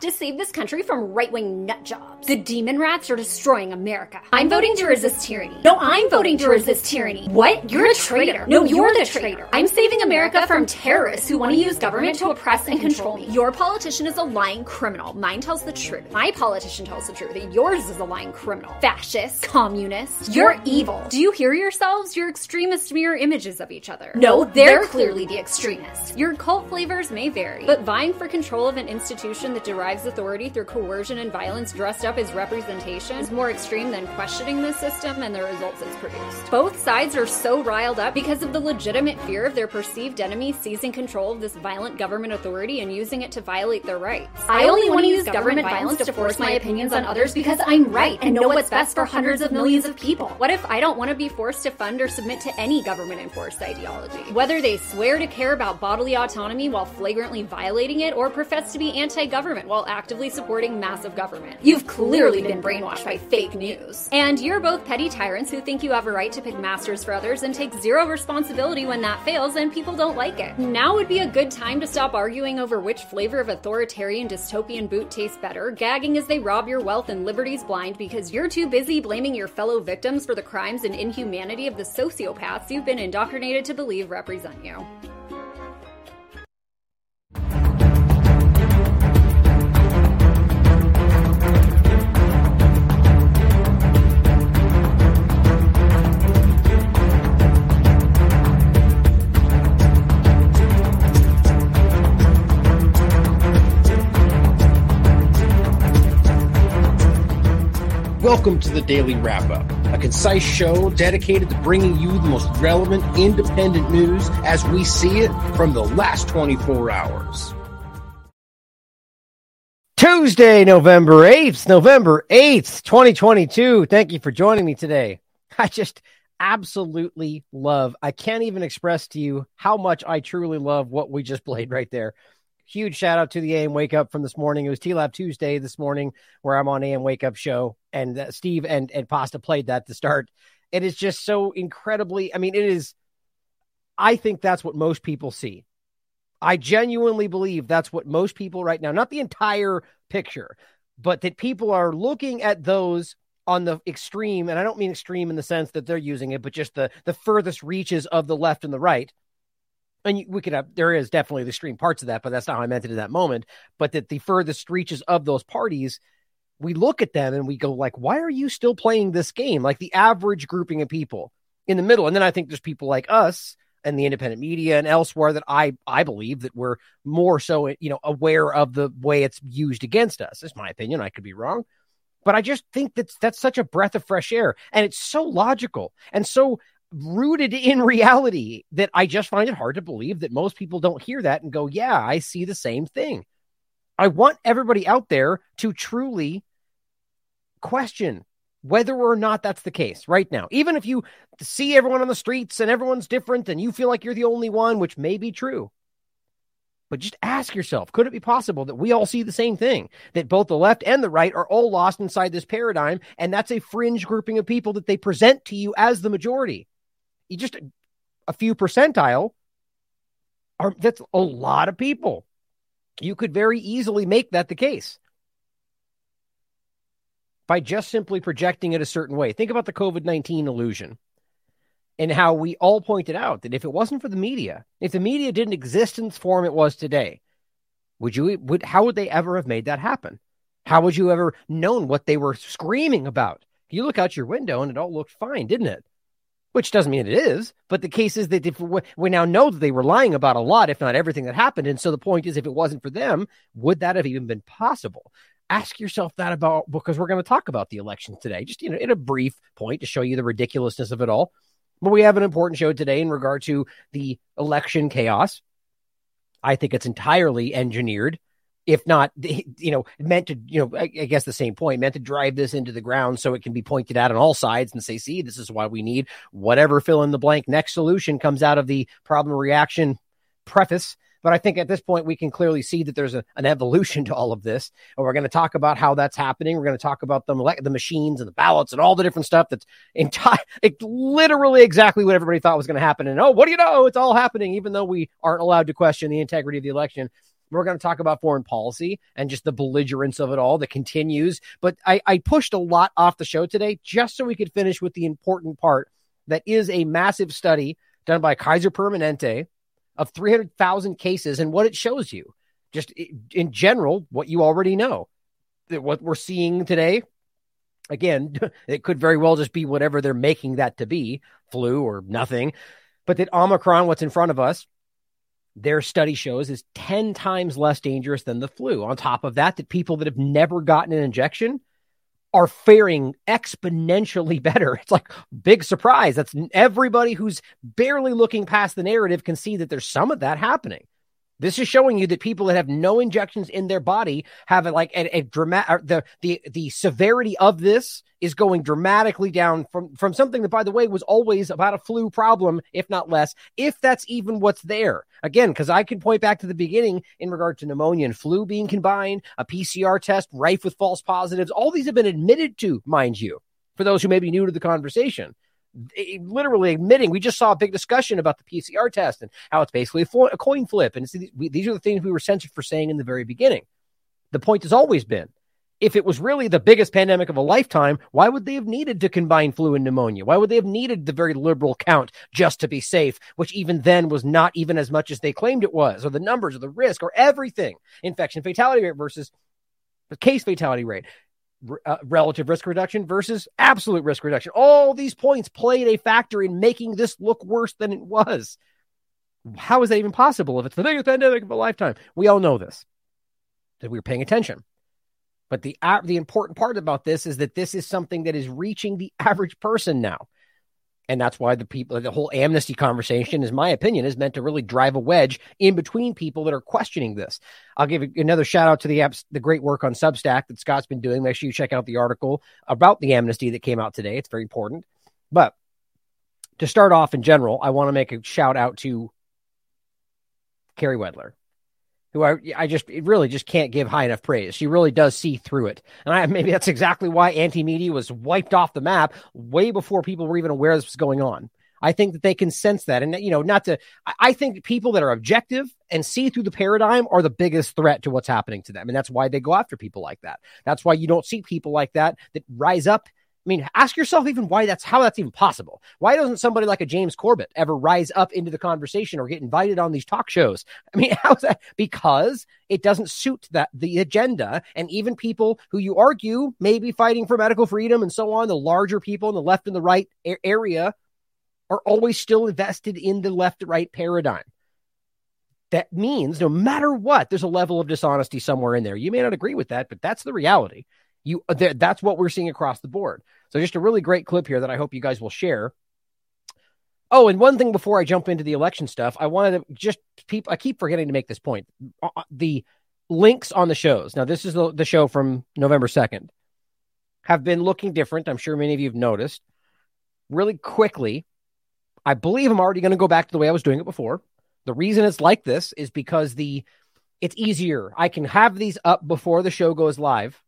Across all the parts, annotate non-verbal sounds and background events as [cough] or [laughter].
to save this country from right wing nut jobs. The demon rats are destroying America. I'm voting to resist tyranny. No, I'm voting to resist tyranny. What? You're a traitor. No, you're the traitor. I'm saving America from terrorists who want to use government to oppress and control me. Your politician is a lying criminal. Mine tells the truth. My politician tells the truth. Yours is a lying criminal. Fascist, communist. You're evil. Do you hear yourselves? Your extremists mirror images of each other. No, they're clearly the extremists. Your cult flavors may vary, but vying for control of an institution that derives authority through coercion and violence dressed up as representation is more extreme than questioning the system and the results it's produced. Both sides are so riled up because of the legitimate fear of their perceived enemy seizing control of this violent government authority and using it to violate their rights. I only want to use government violence to force my opinions on others because I'm right and know what's best for hundreds of millions of people. What if I don't want to be forced to fund or submit to any government enforced ideology? Whether they swear to care about bodily autonomy while flagrantly violating it or profess to be anti government while actively supporting massive government. You've clearly been brainwashed by fake news. And you're both petty tyrants who think you have a right to pick masters for others and take zero responsibility when that fails and people don't like it. Now would be a good time to stop arguing over which flavor of authoritarian dystopian boot tastes better, gagging as they rob your wealth and liberties blind because you're too busy blaming your fellow victims for the crimes and inhumanity of the sociopaths you've been indoctrinated to believe represent you. Welcome to the Daily Wrap Up, a concise show dedicated to bringing you the most relevant independent news as we see it from the last 24 hours. Tuesday, November 8th, November 8th, 2022. Thank you for joining me today. I just absolutely love, I can't even express to you how much I truly love what we just played right there huge shout out to the AM Wake Up from this morning. It was TLAV Tuesday this morning where I'm on AM Wake Up show, and uh, Steve and and Pasta played that to start. It is just so incredibly. I mean, it is. I think that's what most people see. I genuinely believe that's what most people right now, not the entire picture, but that people are looking at those on the extreme, and I don't mean extreme in the sense that they're using it, but just the the furthest reaches of the left and the right and we could have there is definitely the extreme parts of that, but that's not how I meant it in that moment. But that the furthest reaches of those parties, we look at them and we go like, why are you still playing this game? Like the average grouping of people in the middle, and then I think there's people like us and the independent media and elsewhere that I I believe that we're more so you know aware of the way it's used against us. Is my opinion. I could be wrong. But I just think that's that's such a breath of fresh air, and it's so logical and so rooted in reality that I just find it hard to believe that most people don't hear that and go, yeah, I see the same thing. I want everybody out there to truly question whether or not that's the case right now. Even if you see everyone on the streets and everyone's different and you feel like you're the only one, which may be true. But just ask yourself could it be possible that we all see the same thing? That both the left and the right are all lost inside this paradigm, and that's a fringe grouping of people that they present to you as the majority just a few percentile are that's a lot of people. You could very easily make that the case by just simply projecting it a certain way. Think about the COVID 19 illusion and how we all pointed out that if it wasn't for the media, if the media didn't exist in the form it was today, would you would how would they ever have made that happen? How would you ever known what they were screaming about? You look out your window and it all looked fine, didn't it? Which doesn't mean it is. But the case is that if we now know that they were lying about a lot, if not everything that happened. And so the point is, if it wasn't for them, would that have even been possible? Ask yourself that about because we're going to talk about the election today, just you know, in a brief point to show you the ridiculousness of it all. But we have an important show today in regard to the election chaos. I think it's entirely engineered if not, [laughs] you know, meant to, you know, I, guess the same point, meant to drive this into the ground so it can be pointed out on all sides and say, see, this is why we need whatever fill in the blank next solution comes out of the problem reaction preface. But I think at this point, we can clearly see that there's a, an evolution to all of this. And we're going to talk about how that's happening. We're going to talk about the, the machines and the ballots and all the different stuff that's entire, [laughs] it, literally exactly what everybody thought was going to happen. And oh, what do you know? It's all happening, even though we aren't allowed to question the integrity of the election We're going to talk about foreign policy and just the belligerence of it all that continues. But I, I pushed a lot off the show today just so we could finish with the important part that is a massive study done by Kaiser Permanente of 300,000 cases and what it shows you. Just in general, what you already know. That what we're seeing today, again, [laughs] it could very well just be whatever they're making that to be flu or nothing. But that Omicron, what's in front of us, their study shows is 10 times less dangerous than the flu. On top of that, that people that have never gotten an injection are faring exponentially [laughs] better. It's like big surprise. That's everybody who's barely looking past the narrative can see that there's some of that happening. This is showing you that people that have no injections in their body have a, like a, a dramatic the the the severity of this is going dramatically down from from something that by the way was always about a flu problem if not less if that's even what's there. Again because I can point back to the beginning in regard to pneumonia and flu being combined a PCR test rife with false positives all these have been admitted to mind you for those who may be new to the conversation Eh, eh, literally admitting we just saw a big discussion about the PCR test and how it's basically a, coin flip. And these are the things we were censored for saying in the very beginning. The point has always been if it was really the biggest pandemic of a lifetime, why would they have needed to combine flu and pneumonia? Why would they have needed the very liberal count just to be safe, which even then was not even as much as they claimed it was, or the numbers, or the risk, or everything? Infection fatality rate versus the case fatality rate uh, relative risk reduction versus absolute risk reduction. All these points played a factor in making this look worse than it was. How is that even possible if it's the biggest pandemic of a lifetime? We all know this, that we are paying attention. But the uh, the important part about this is that this is something that is reaching the average person now. And that's why the people, the whole amnesty conversation, is my opinion, is meant to really drive a wedge in between people that are questioning this. I'll give another shout out to the apps, the great work on Substack that Scott's been doing. Make sure you check out the article about the amnesty that came out today. It's very important. But to start off in general, I want to make a shout out to Carey Wedler who I, I just really just can't give high enough praise. She really does see through it. And I, maybe that's exactly why anti media was wiped off the map way before people were even aware this was going on. I think that they can sense that. And, you know, not to, I think people that are objective and see through the paradigm are the biggest threat to what's happening to them. And that's why they go after people like that. That's why you don't see people like that that rise up mean, ask yourself even why that's how that's even possible. Why doesn't somebody like a James Corbett ever rise up into the conversation or get invited on these talk shows? I mean, [laughs] how's that? Because it doesn't suit that the agenda. And even people who you argue may be fighting for medical freedom and so on, the larger people in the left and the right area are always still invested in the left right paradigm. That means no matter what, there's a level of dishonesty somewhere in there. You may not agree with that, but that's the reality. You that's what we're seeing across the board. So just a really great clip here that I hope you guys will share. Oh, and one thing before I jump into the election stuff, I wanted to just people I keep forgetting to make this point. Uh, uh, the links on the shows. Now this is the, the show from November 2nd. Have been looking different. I'm sure many of you have noticed. Really quickly, I believe I'm already going to go back to the way I was doing it before. The reason it's like this is because the it's easier. I can have these up before the show goes live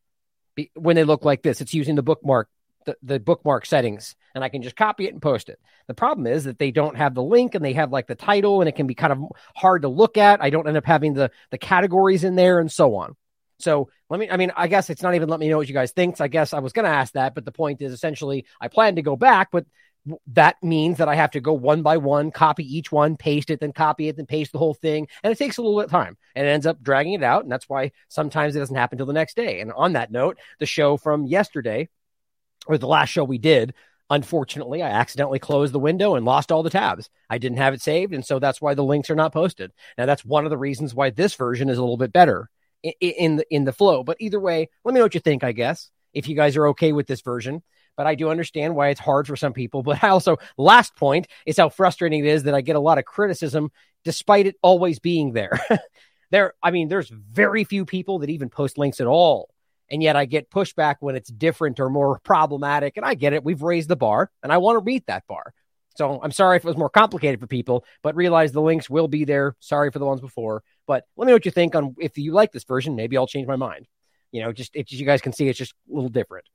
be, when they look like this. It's using the bookmark the, the bookmark settings and I can just copy it and post it. The problem is that they don't have the link and they have like the title and it can be kind of hard to look at. I don't end up having the the categories in there and so on. So let me, I mean, I guess it's not even let me know what you guys think. I guess I was going to ask that, but the point is essentially I plan to go back, but that means that I have to go one by one, copy each one, paste it, then copy it, then paste the whole thing. And it takes a little bit of time and it ends up dragging it out. And that's why sometimes it doesn't happen till the next day. And on that note, the show from yesterday or the last show we did, unfortunately, I accidentally closed the window and lost all the tabs. I didn't have it saved. And so that's why the links are not posted. Now, that's one of the reasons why this version is a little bit better in, in the, in the flow. But either way, let me know what you think, I guess, if you guys are okay with this version but I do understand why it's hard for some people. [laughs] But I also, last point is how frustrating it is that I get a lot of criticism despite it always being there. [laughs] there, I mean, there's very few people that even post links at all. And yet I get pushback when it's different or more problematic. And I get it. We've raised the bar and I want to meet that bar. So I'm sorry if it was more complicated for people, but realize the links will be there. Sorry for the ones before. But let me know what you think on if you like this version. Maybe I'll change my mind. You know, just if you guys can see, it's just a little different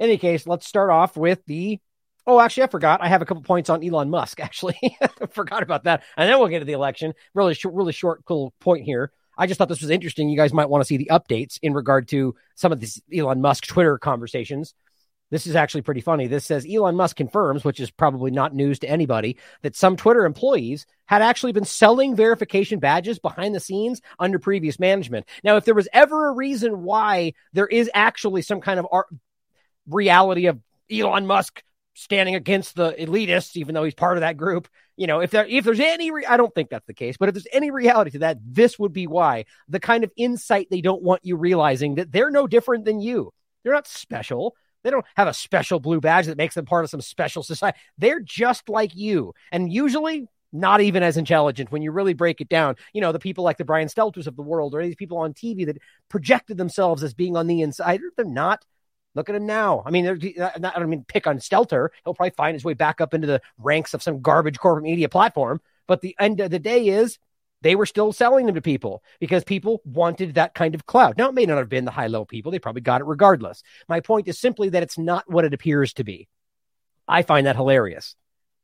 any case, let's start off with the. Oh, actually, I forgot. I have a couple points on Elon Musk. [laughs] Actually, forgot about that, and then we'll get to the election. Really, short, really short, cool point here. I just thought this was interesting. You guys might want to see the updates in regard to some of these Elon Musk Twitter conversations. This is actually pretty funny. This says Elon Musk confirms, which is probably not news to anybody, that some Twitter employees had actually been selling verification badges behind the scenes under previous management. Now, if there was ever a reason why there is actually some kind of art, reality of Elon Musk standing against the elitists, even though he's part of that group. You know, if there if there's any, re- I don't think that's the case, but if there's any reality to that, this would be why the kind of insight they don't want you realizing that they're no different than you. They're not special. They don't have a special blue badge that makes them part of some special society. They're just like you, and usually not even as intelligent when you really break it down. You know, the people like the Brian Stelters of the world, or these people on TV that projected themselves as being on the inside. They're not. Look at him now. I mean, uh, I don't mean pick on Stelter. He'll probably find his way back up into the ranks of some garbage corporate media platform. But the end of the day is they were still selling them to people because people wanted that kind of cloud. Now, it may not have been the high level people. They probably got it regardless. My point is simply that it's not what it appears to be. I find that hilarious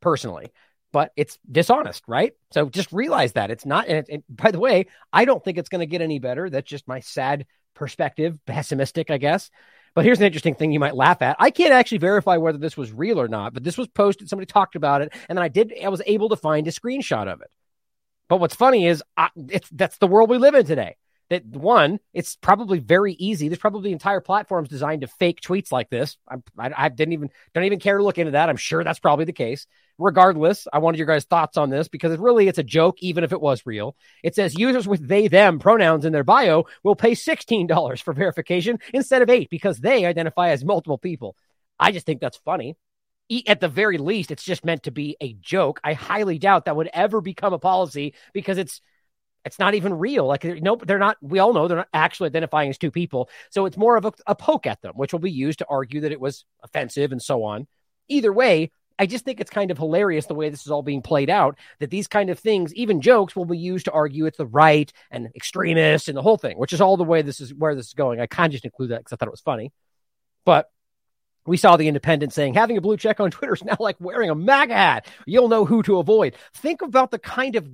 personally, but it's dishonest, right? So just realize that it's not. And, and by the way, I don't think it's going to get any better. That's just my sad perspective, pessimistic, I guess. But here's an interesting thing you might laugh at. I can't actually verify whether this was real or not, but this was posted. Somebody talked about it, and then I did. I was able to find a screenshot of it. But what's funny is I, it's that's the world we live in today. That one, it's probably very easy. There's probably entire platforms designed to fake tweets like this. I, I, I didn't even don't even care to look into that. I'm sure that's probably the case regardless, I wanted your guys' thoughts on this because it really it's a joke, even if it was real. It says users with they them pronouns in their bio will pay $16 for verification instead of eight because they identify as multiple people. I just think that's funny. At the very least, it's just meant to be a joke. I highly doubt that would ever become a policy because it's it's not even real. Like, nope, they're not. We all know they're not actually identifying as two people. So it's more of a, a poke at them, which will be used to argue that it was offensive and so on. Either way, I just think it's kind of hilarious the way this is all being played out. That these kind of things, even jokes, will be used to argue it's the right and extremists and the whole thing, which is all the way this is where this is going. I of just include that because I thought it was funny, but we saw the independent saying having a blue check on Twitter is now like wearing a MAGA hat. You'll know who to avoid. Think about the kind of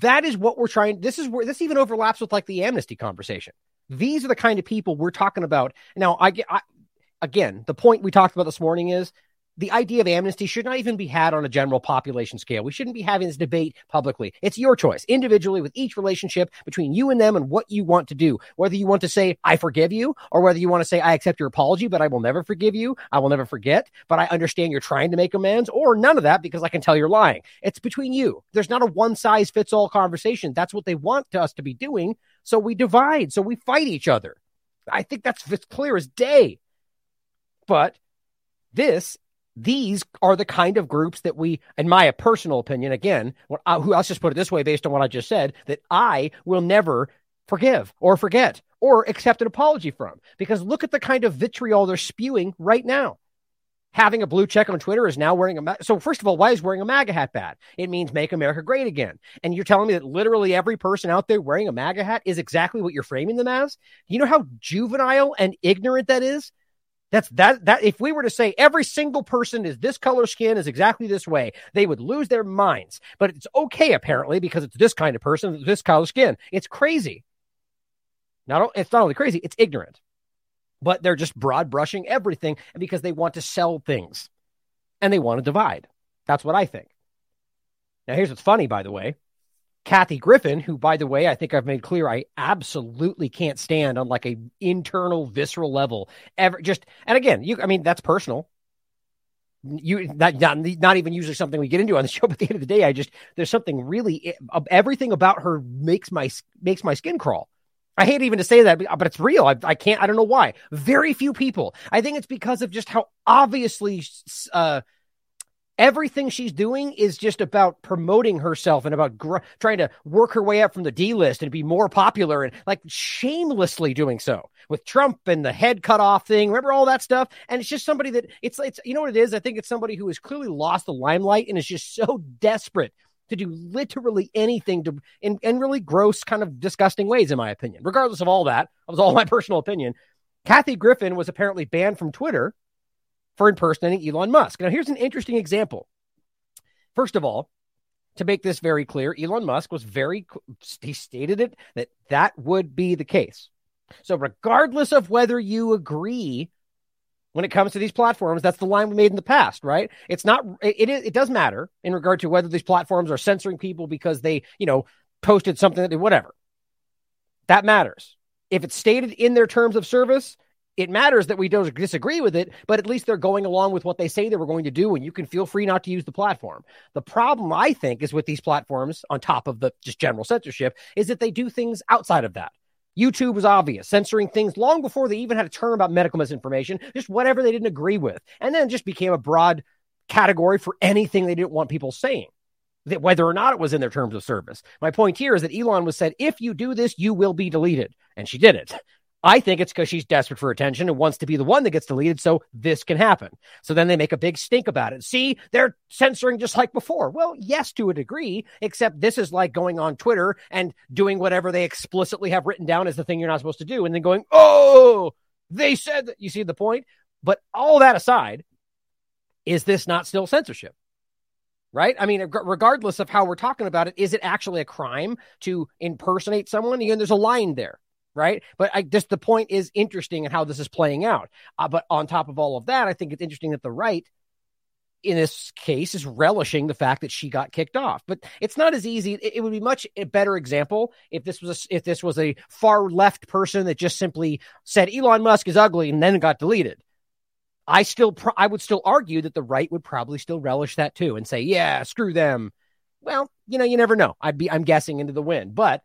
that is what we're trying. This is where this even overlaps with like the amnesty conversation. These are the kind of people we're talking about. Now, I, I again, the point we talked about this morning is the idea of amnesty should not even be had on a general population scale. We shouldn't be having this debate publicly. It's your choice individually with each relationship between you and them and what you want to do. Whether you want to say, I forgive you, or whether you want to say, I accept your apology, but I will never forgive you. I will never forget, but I understand you're trying to make amends, or none of that because I can tell you're lying. It's between you. There's not a one size fits all conversation. That's what they want us to be doing. So we divide. So we fight each other. I think that's as clear as day. But this these are the kind of groups that we, in my personal opinion, again, I, who let's just put it this way, based on what I just said, that I will never forgive or forget or accept an apology from. Because look at the kind of vitriol they're spewing right now. Having a blue check on Twitter is now wearing a ma- so first of all, why is wearing a MAGA hat bad? It means make America great again. And you're telling me that literally every person out there wearing a MAGA hat is exactly what you're framing them as? You know how juvenile and ignorant that is? That's that that if we were to say every single person is this color skin is exactly this way, they would lose their minds. But it's okay apparently because it's this kind of person, this color skin. It's crazy. Not it's not only crazy, it's ignorant. But they're just broad brushing everything because they want to sell things and they want to divide. That's what I think. Now here's what's funny by the way. Kathy Griffin, who, by the way, I think I've made clear I absolutely can't stand on like a internal visceral level ever. Just and again, you, I mean, that's personal. You not, not not even usually something we get into on the [laughs] show, but at the end of the day, I just there's something really everything about her makes my makes my skin crawl. I hate even to say that, but it's real. I, I, can't. I don't know why. Very few people. I think it's because of just how obviously uh, everything she's doing is just about promoting herself and about gr- trying to work her way up from the D list and be more popular and like shamelessly doing so with Trump and the head cut off thing. Remember all that stuff? And it's just somebody that it's it's you know what it is. I think it's somebody who has clearly lost the limelight and is just so desperate to do literally anything to in, in really gross, kind of disgusting ways, in my opinion. Regardless of all that, that was all [laughs] my personal opinion. Kathy Griffin was apparently banned from Twitter for impersonating Elon Musk. Now, here's an interesting example. First of all, to make this very clear, Elon Musk was very, he stated it that that would be the case. So, regardless of whether you agree when it comes to these platforms, that's the line we made in the past, right? It's not, it, it, it does matter in regard to whether these platforms are censoring people because they, you know, posted something that, whatever. That matters. If it's stated in their terms of service, it matters that we don't disagree with it, but at least they're going along with what they say they were going to do, and you can feel free not to use the platform. The problem, I think, is with these platforms, on top of the just general censorship, is that they do things outside of that. YouTube was obvious, censoring things long before they even had a term about medical misinformation, just whatever they didn't agree with, and then just became a broad category for anything they didn't want people saying that whether or not it was in their terms of service. My point here is that Elon was said, if you do this, you will be deleted. And she did it. I think it's because she's desperate for attention and wants to be the one that gets deleted so this can happen. So then they make a big stink about it. See, they're censoring just like before. Well, yes, to a degree, except this is like going on Twitter and doing whatever they explicitly have written down as the thing you're not supposed to do and then going, oh, they said that. You see the point? But all that aside, is this not still censorship? right? I mean, regardless of how we're talking about it, is it actually a crime to impersonate someone? Again, there's a line there, right? But I just the point is interesting and in how this is playing out. Uh, but on top of all of that, I think it's interesting that the right in this case is relishing the fact that she got kicked off but it's not as easy it, it would be much a better example if this was a, if this was a far left person that just simply said Elon Musk is ugly and then got deleted I still, pro- I would still argue that the right would probably still relish that too and say, yeah, screw them. Well, you know, you never know. I'd be, I'm guessing into the wind, but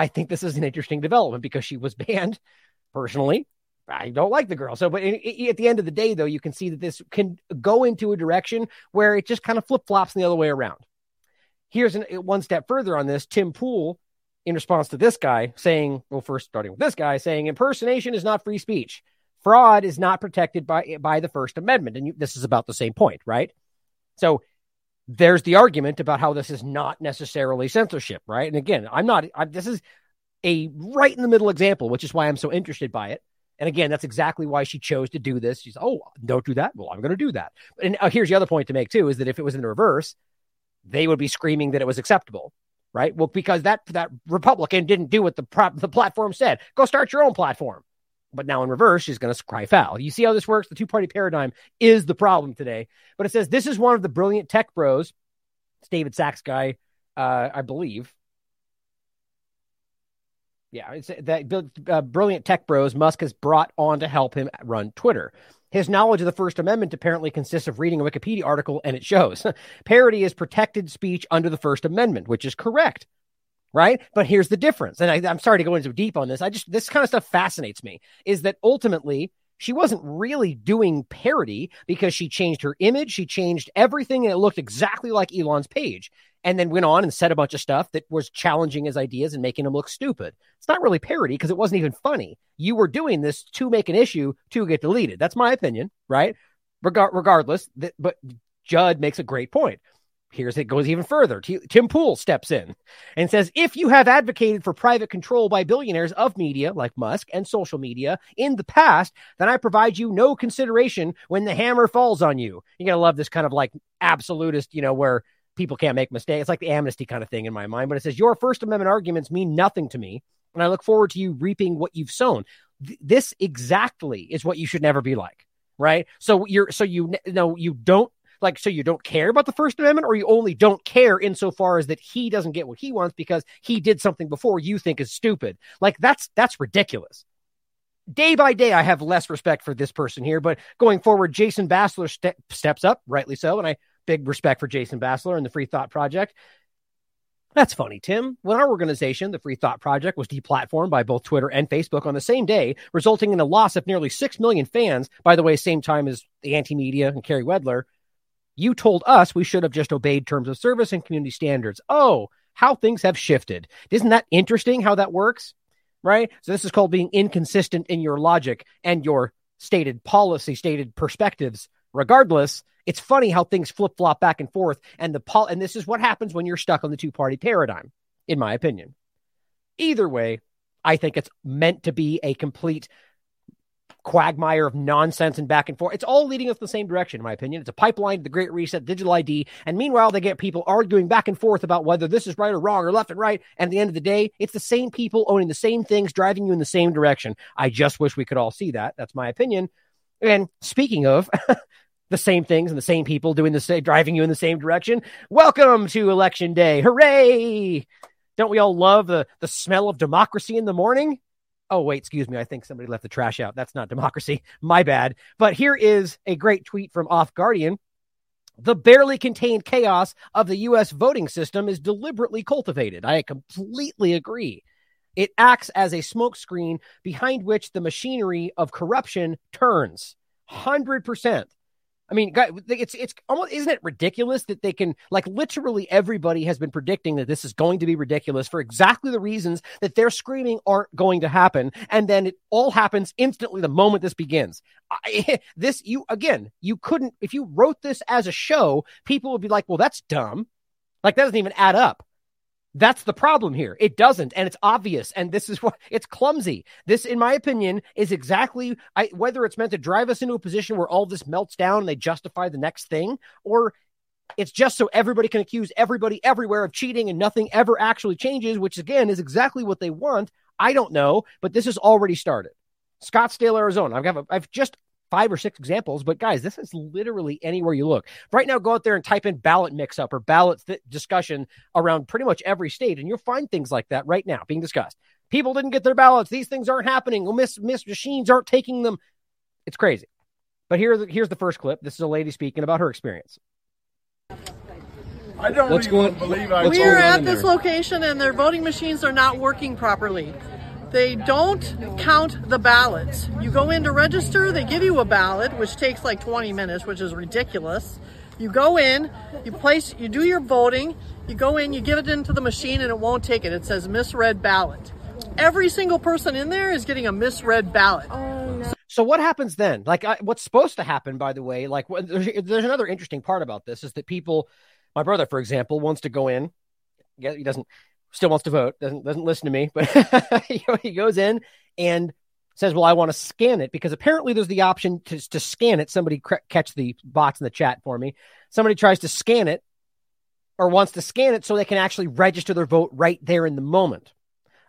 I think this is an interesting development because she was banned. [laughs] Personally, I don't like the girl. So, but at the end of the day, though, you can see that this can go into a direction where it just kind of flip flops the other way around. Here's an, one step further on this. Tim Pool, in response to this guy, saying, well, first starting with this guy saying impersonation is not free speech fraud is not protected by by the First Amendment, and you, this is about the same point, right? So there's the argument about how this is not necessarily censorship, right? And again, I'm not. I, this is a right in the middle example, which is why I'm so interested by it. And again, that's exactly why she chose to do this. She's, oh, don't do that. Well, I'm going to do that. And uh, here's the other point to make too: is that if it was in the reverse, they would be screaming that it was acceptable, right? Well, because that that Republican didn't do what the prop, the platform said. Go start your own platform. But now in reverse, she's going to cry foul. You see how this works? The two party paradigm is the problem today. But it says this is one of the brilliant tech bros. It's David Sacks guy, uh, I believe. Yeah, it's that uh, brilliant tech bros Musk has brought on to help him run Twitter. His knowledge of the First Amendment apparently consists of reading a Wikipedia article, and it shows [laughs] parody is protected speech under the First Amendment, which is correct right? But here's the difference. And I, am sorry to go into deep on this. I just, this kind of stuff fascinates me is that ultimately she wasn't really doing parody because she changed her image. She changed everything and it looked exactly like Elon's page and then went on and said a bunch of stuff that was challenging his ideas and making him look stupid. It's not really parody because it wasn't even funny. You were doing this to make an issue to get deleted. That's my opinion, right? Regar- regardless, but Judd makes a great point. Here's it goes even further. Tim Pool steps in and says if you have advocated for private control by billionaires of media like Musk and social media in the past, then I provide you no consideration when the hammer falls on you. You're going to love this kind of like absolutist, you know, where people can't make mistakes. It's like the amnesty kind of thing in my mind. But it says your First Amendment arguments mean nothing to me. And I look forward to you reaping what you've sown. Th- this exactly is what you should never be like. Right. So you're, so you know, you don't like, so you don't care about the First Amendment, or you only don't care insofar as that he doesn't get what he wants because he did something before you think is stupid. Like, that's that's ridiculous. Day by day, I have less respect for this person here, but going forward, Jason Bassler ste- steps up, rightly so, and I big respect for Jason Bassler and the Free Thought Project. That's funny, Tim. When our organization, the Free Thought Project, was deplatformed by both Twitter and Facebook on the same day, resulting in a loss of nearly 6 million fans, by the way, same time as the anti media and Carey Wedler, you told us we should have just obeyed terms of service and community standards. Oh, how things have shifted. Isn't that interesting how that works? Right? So, this is called being inconsistent in your logic and your stated policy, stated perspectives. Regardless, it's funny how things flip flop back and forth. And the pol- and this is what happens when you're stuck on the two party paradigm, in my opinion. Either way, I think it's meant to be a complete quagmire of nonsense and back and forth. It's all leading us the same direction, in my opinion. It's a pipeline, to the Great Reset, digital ID. And meanwhile, they get people arguing back and forth about whether this is right or wrong or left and right. And at the end of the day, it's the same people owning the same things, driving you in the same direction. I just wish we could all see that. That's my opinion. And speaking of [laughs] the same things and the same people doing the same, driving you in the same direction, welcome to election day. Hooray! Don't we all love the, the smell of democracy in the morning? Oh, wait, excuse me. I think somebody left the trash out. That's not democracy. [laughs] My bad. But here is a great tweet from Off Guardian. The barely contained chaos of the U.S. voting system is deliberately cultivated. I completely agree. It acts as a smokescreen behind which the machinery of corruption turns. 100%. I mean, it's it's almost isn't it ridiculous that they can like literally everybody has been predicting that this is going to be ridiculous for exactly the reasons that they're screaming aren't going to happen, and then it all happens instantly the moment this begins. I, [laughs] this you again, you couldn't if you wrote this as a show, people would be like, "Well, that's dumb," like that doesn't even add up. That's the problem here. It doesn't, and it's obvious. And this is [laughs] what it's clumsy. This, in my opinion, is exactly I, whether it's meant to drive us into a position where all this melts down and they justify the next thing, or it's just so everybody can accuse everybody everywhere of cheating and nothing ever actually changes, which again is exactly what they want. I don't know, but this has already started. Scottsdale, Arizona. I've got a, I've just five or six examples, but guys, this is literally anywhere you look. Right now, go out there and type in ballot mix up or ballot th- discussion around pretty much every state, and you'll find things like that right now being discussed. People didn't get their ballots. These things aren't happening. Well, miss, miss machines aren't taking them. It's crazy. But here, here's the first clip. This is a lady speaking about her experience. I don't What's going, believe I. We are at this location and their voting machines are not working properly. They don't count the ballots. You go in to register, they give you a ballot, which takes like 20 minutes, which is ridiculous. You go in, you place, you do your voting, you go in, you give it into the machine, and it won't take it. It says misread ballot. Every single person in there is getting a misread ballot. Oh, no. So what happens then? Like, uh, what's supposed to happen, by the way? Like, there's, there's another interesting part about this is that people, my brother, for example, wants to go in. He doesn't still wants to vote, doesn't doesn't listen to me, but [laughs] he goes in and says, "Well, I want to scan it because apparently there's the option to to scan it." Somebody cr- catch the box in the chat for me. Somebody tries to scan it or wants to scan it so they can actually register their vote right there in the moment.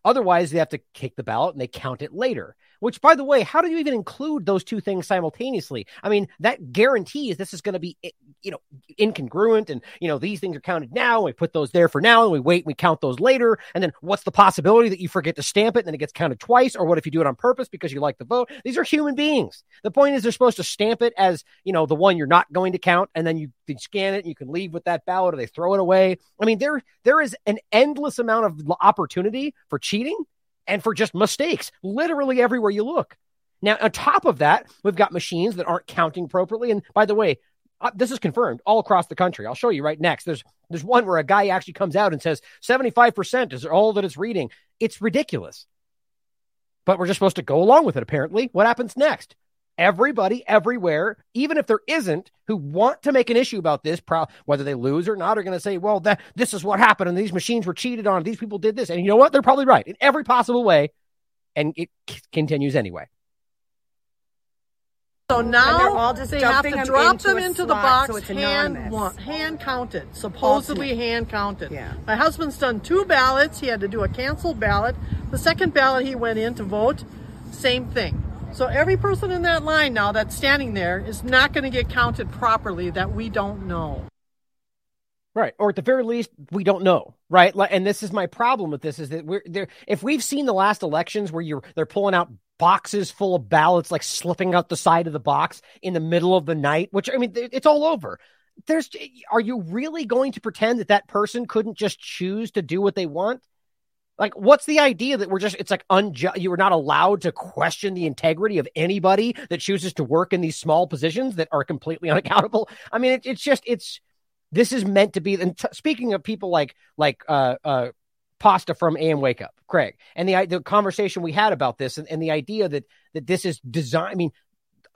Otherwise, they have to kick the ballot and they count it later. Which, by the way, how do you even include those two things simultaneously? I mean, that guarantees this is going to be, eh, you know, incongruent, and you know these things are counted now. And we put those there for now, and we wait, and we count those later. And then what's the possibility that you forget to stamp it, and then it gets counted twice? Or what if you do it on purpose because you like the vote? These are human beings. The point is, they're supposed to stamp it as you know the one you're not going to count, and then you, can scan it, and you can leave with that ballot, or they throw it away. I mean, there there is an endless amount of opportunity for cheating and for just mistakes, literally everywhere you look. Now, on top of that, we've got machines that aren't counting appropriately. And by the way, uh, this is confirmed all across the country. I'll show you right next. There's there's one where a guy actually comes out and says 75% is all that it's reading. It's ridiculous. But we're just supposed to go along with it, apparently. What happens next? Everybody everywhere, even if there isn't, who want to make an issue about this, pro- whether they lose or not, are going to say, well, that this is what happened and these machines were cheated on. These people did this. And you know what? They're probably right in every possible way. And it c- continues anyway. So now they have to drop them into the box, so hand, hand counted, supposedly hand counted. Yeah. My husband's done two ballots. He had to do a canceled ballot. The second ballot he went in to vote, same thing. So every person in that line now that's standing there is not going to get counted properly that we don't know. Right. Or at the very least, we don't know. Right. And this is my problem with this is that we're there. If we've seen the last elections where you're, they're pulling out boxes full of ballots, like slipping out the side of the box in the middle of the night, which I mean, it's all over. There's, are you really going to pretend that that person couldn't just choose to do what they want? Like, what's the idea that we're just, it's like unjust, you are not allowed to question the integrity of anybody that chooses to work in these small positions that are completely [laughs] unaccountable? I mean, it, it's just, it's, this is meant to be, and t- speaking of people like, like, uh, uh, pasta from AM Wake Up, Craig, and the the conversation we had about this, and, and the idea that that this is design. I mean,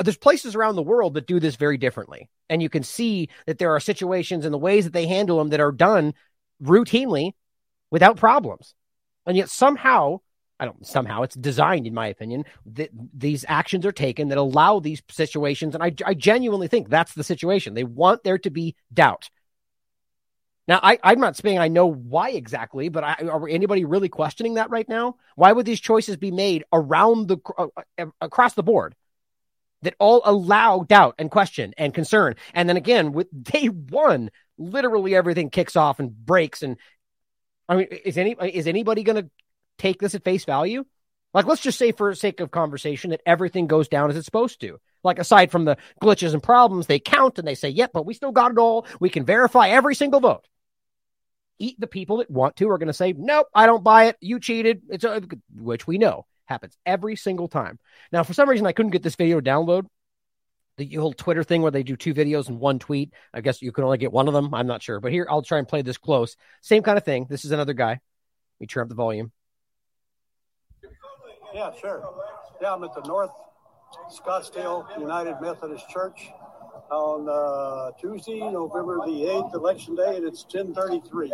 there's places around the world that do this very differently, and you can see that there are situations and the ways that they handle them that are done routinely without problems. And yet somehow I don't somehow it's designed, in my opinion, that these actions are taken that allow these situations. And I, I genuinely think that's the situation. They want there to be doubt. Now, I, I'm not saying I know why exactly, but I, are anybody really questioning that right now? Why would these choices be made around the uh, uh across the board that all allow doubt and question and concern? And then again, with [laughs] day one, literally everything kicks off and breaks. And I mean, is any is anybody going to take this at face value? Like, let's just say, for sake of conversation, that everything goes down as it's supposed to. Like, aside from the glitches and problems, they count and they say, yep, but we still got it all. We can verify every single vote eat the people that want to are going to say, nope, I don't buy it. You cheated. It's a, which we know happens every single time. Now, for some reason, I couldn't get this video to download. The whole Twitter thing where they do two videos and one tweet. I guess you can only get one of them. I'm not sure. But here, I'll try and play this close. Same kind of thing. This is another guy. Let me turn up the volume. Yeah, sure. Yeah, I'm at the North Scottsdale United Methodist Church on uh, Tuesday, November the 8th, election day, and it's 1033.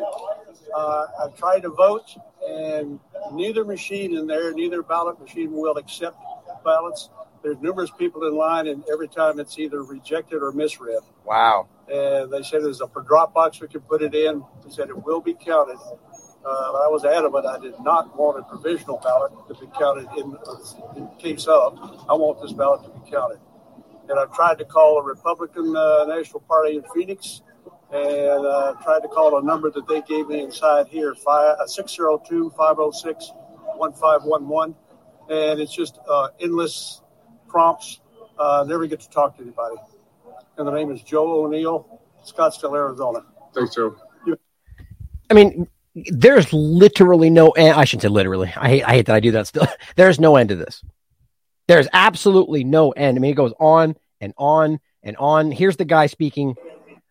Uh, I've tried to vote, and neither machine in there, neither ballot machine will accept ballots. There's numerous people in line, and every time it's either rejected or misread. Wow. And they said there's a drop box we can put it in. They said it will be counted. Uh, I was adamant I did not want a provisional ballot to be counted in, in case of. I want this ballot to be counted and I've tried to call a Republican uh, National Party in Phoenix, and uh, tried to call a number that they gave me inside here, five, uh, 602 506 1511. And it's just uh, endless prompts. Uh, never get to talk to anybody. And the name is Joe O'Neill, Scottsdale, Arizona. Thanks, Joe. I mean, there's literally no end. I shouldn't say literally. I hate, I hate that I do that still. [laughs] There's no end to this. There's absolutely no end. I mean, it goes on and on and on. Here's the guy speaking.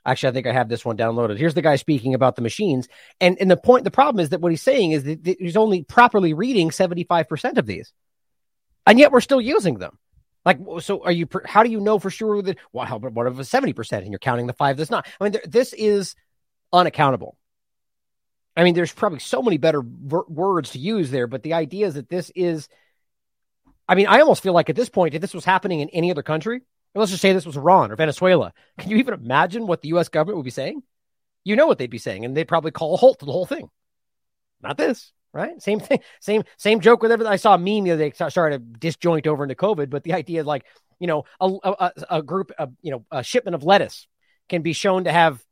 Actually, I think I have this one downloaded. Here's the guy speaking about the machines. And and the point, the problem is that what he's saying is that he's only properly reading 75% of these. And yet we're still using them. Like, so are you, how do you know for sure that, well, how, about what if it's 70% and you're counting the five that's not? I mean, there, this is unaccountable. I mean, there's probably so many better ver- words to use there, but the idea is that this is, I mean, I almost feel like at this point, if this was happening in any other country, let's just say this was Iran or Venezuela. Can you even imagine what the U.S. government would be saying? You know what they'd be saying, and they'd probably call a halt to the whole thing. Not this, right? Same thing, same same joke with everything. I saw a meme the other day started to disjoint over into COVID, but the idea is like, you know, a, a, a group, you know, a shipment of lettuce can be shown to have,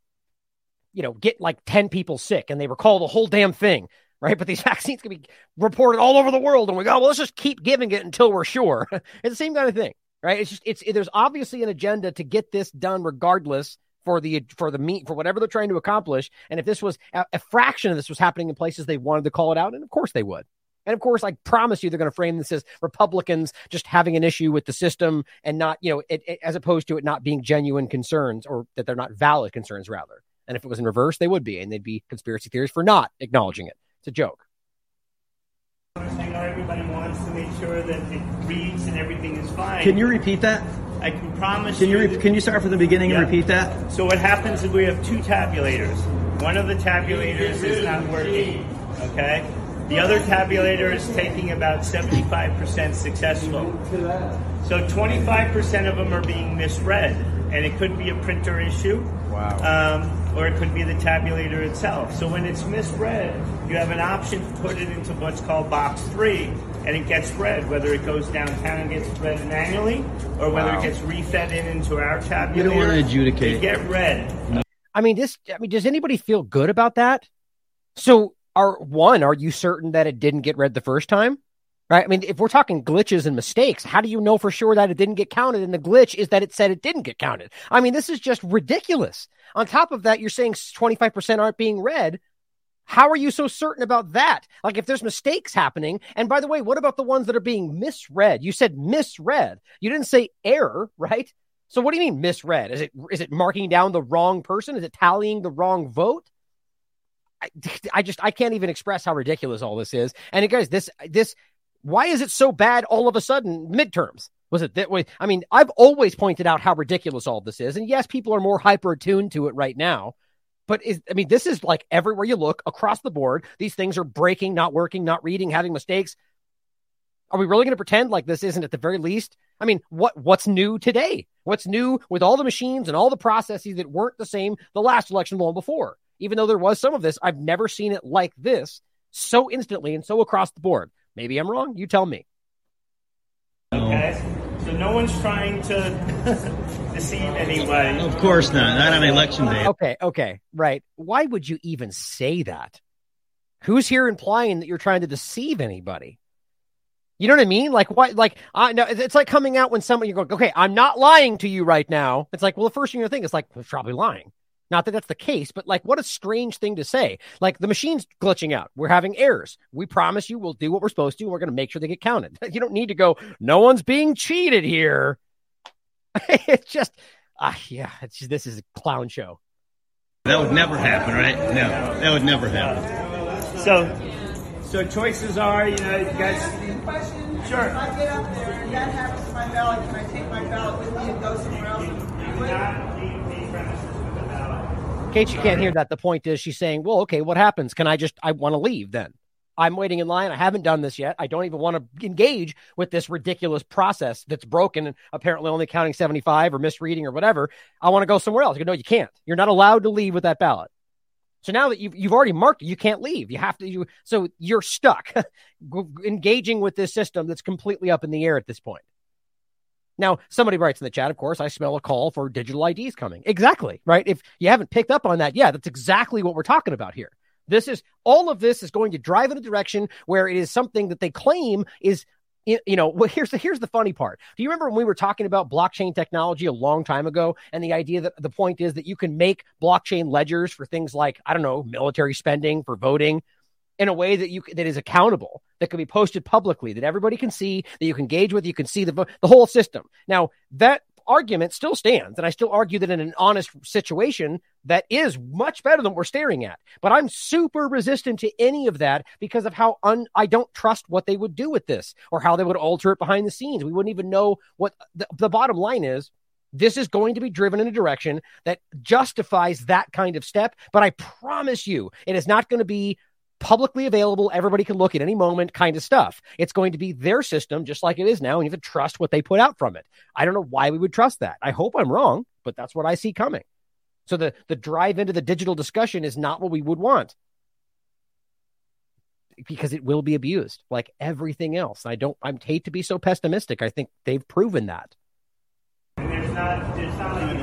you know, get like ten people sick, and they recall the whole damn thing right? But these [laughs] vaccines can be reported all over the world, and we go, oh, well, let's just keep giving it until we're sure. [laughs] it's the same kind of thing right? It's just it's it, there's obviously an agenda to get this done regardless for the for the meat for whatever they're trying to accomplish. And if this was a, a, fraction of this was happening in places they wanted to call it out, and of course they would. And of course, I promise you, they're going to frame this as Republicans just having an issue with the system and not, you know, it, it, as opposed to it not being genuine concerns or that they're not valid concerns, rather. And if it was in reverse, they would be, and they'd be conspiracy theories for not acknowledging it. It's a joke. Everybody wants to make sure that it reads and everything is fine. Can you repeat that? I can promise can you. you re- can you start from the beginning yeah. and repeat that? So what happens is we have two tabulators. One of the tabulators is not working. Okay. The other tabulator is taking about 75% successful. So 25% of them are being misread, and it could be a printer issue. Wow. Um, or it could be the tabulator itself. So when it's misread, you have an option to put it into what's called box three, and it gets read, whether it goes downtown and gets read manually, or whether wow. it gets refed in into our tabulator. You don't want to adjudicate. They get read. I mean, this. I mean, does anybody feel good about that? So, are one, are you certain that it didn't get read the first time? Right. I mean, if we're talking glitches and mistakes, how do you know for sure that it didn't get counted? And the glitch is that it said it didn't get counted. I mean, this is just ridiculous. On top of that, you're saying 25% aren't being read. How are you so certain about that? Like, if there's mistakes happening, and by the way, what about the ones that are being misread? You said misread. You didn't say error, right? So what do you mean misread? Is it is it marking down the wrong person? Is it tallying the wrong vote? I, [laughs] I just I can't even express how ridiculous all this is. And guys, this this why is it so bad all of a sudden midterms? Was it that way? I mean, I've always pointed out how ridiculous all this is. And yes, people are more hyper attuned to it right now. But is, I mean, this is like everywhere you look across the board. These things are breaking, not working, not reading, having mistakes. Are we really going to pretend like this isn't at the very least? I mean, what what's new today? What's new with all the machines and all the processes that weren't the same the last election long before? Even though there was some of this, I've never seen it like this so instantly and so across the board. Maybe I'm wrong. You tell me. Okay? So no one's trying to deceive anybody. Of course not. Not on election day. Okay, okay, right. Why would you even say that? Who's here implying that you're trying to deceive anybody? You know what I mean? Like what? Like I know it's like coming out when someone you're going, okay, I'm not lying to you right now. It's like, well, the first thing you think is like, we're probably lying. Not that that's the case, but like, what a strange thing to say. Like the machine's glitching out. We're having errors. We promise you we'll do what we're supposed to. We're going to make sure they get counted. [laughs] You don't need to go, no one's being cheated here. [laughs] it's just, ah, uh, yeah, it's just, this is a clown show. That would never happen, right? No, that would never happen. So, so choices are, you know, you guys. Question. Sure. If I get up there and that happens to my ballot, can I take my ballot with me and go somewhere else? In case you can't hear that, the point is she's saying, well, okay, what happens? Can I just, I want to leave then? I'm waiting in line. I haven't done this yet. I don't even want to engage with this ridiculous process that's broken and apparently only counting 75 or misreading or whatever. I want to go somewhere else. You go, no, you can't. You're not allowed to leave with that ballot. So now that you've, you've already marked it, you can't leave. You have to, you, so you're stuck [laughs] engaging with this system that's completely up in the air at this point. Now, somebody writes in the chat, of course, I smell a call for digital IDs coming. Exactly, right? If you haven't picked up on that, yeah, that's exactly what we're talking about here. This is all of this is going to drive in a direction where it is something that they claim is you know, well, here's the here's the funny part. Do you remember when we were talking about blockchain technology a long time ago, and the idea that the point is that you can make blockchain ledgers for things like I don't know, military spending, for voting, in a way that you that is accountable, that can be posted publicly, that everybody can see, that you can engage with, you can see the the whole system. Now that argument still stands. And I still argue that in an honest situation, that is much better than we're staring at. But I'm super resistant to any of that because of how un- I don't trust what they would do with this or how they would alter it behind the scenes. We wouldn't even know what the, the bottom line is. This is going to be driven in a direction that justifies that kind of step. But I promise you, it is not going to be publicly available, everybody can look at any moment kind of stuff. It's going to be their system, just like it is now, and you have to trust what they put out from it. I don't know why we would trust that. I hope I'm wrong, but that's what I see coming. So the the drive into the digital discussion is not what we would want because it will be abused like everything else. I don't I hate to be so pessimistic. I think they've proven that. There's not, there's not because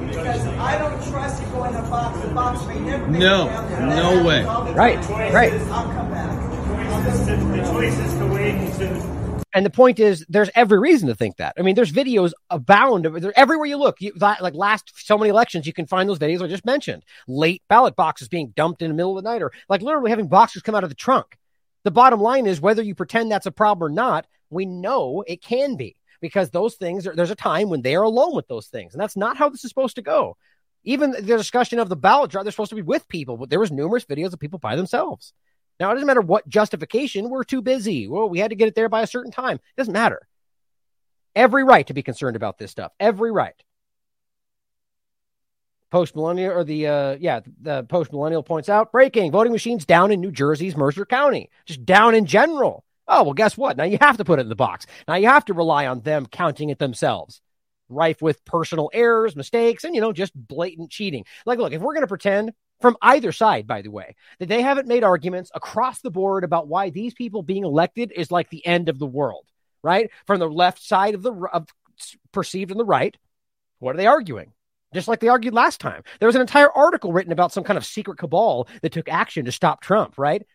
I don't trust you going in a box. The box may never No, no way. Right, right. I'll come back. the choice is to wait until and the point is, there's every reason to think that. I mean, there's videos abound. They're everywhere you look. You, like last so many elections, you can find those videos I just mentioned. Late ballot boxes being dumped in the middle of the night, or like literally having boxes come out of the trunk. The bottom line is, whether you pretend that's a problem or not, we know it can be because those things are, there's a time when they are alone with those things, and that's not how this is supposed to go. Even the discussion of the ballot jar, they're supposed to be with people, but there was numerous videos of people by themselves. Now, it doesn't matter what justification, we're too busy. Well, we had to get it there by a certain time. It doesn't matter. Every right to be concerned about this stuff. Every right. Post millennial or the uh yeah, the post millennial points out breaking voting machines down in New Jersey's Mercer County. Just down in general. Oh, well, guess what? Now you have to put it in the box. Now you have to rely on them counting it themselves. Rife with personal errors, mistakes, and you know, just blatant cheating. Like, look, if we're gonna pretend from either side, by the way, that they haven't made arguments across the board about why these people being elected is like the end of the world, right? From the left side of the of perceived on the right, what are they arguing? Just like they argued last time. There was an entire article written about some kind of secret cabal that took action to stop Trump, right?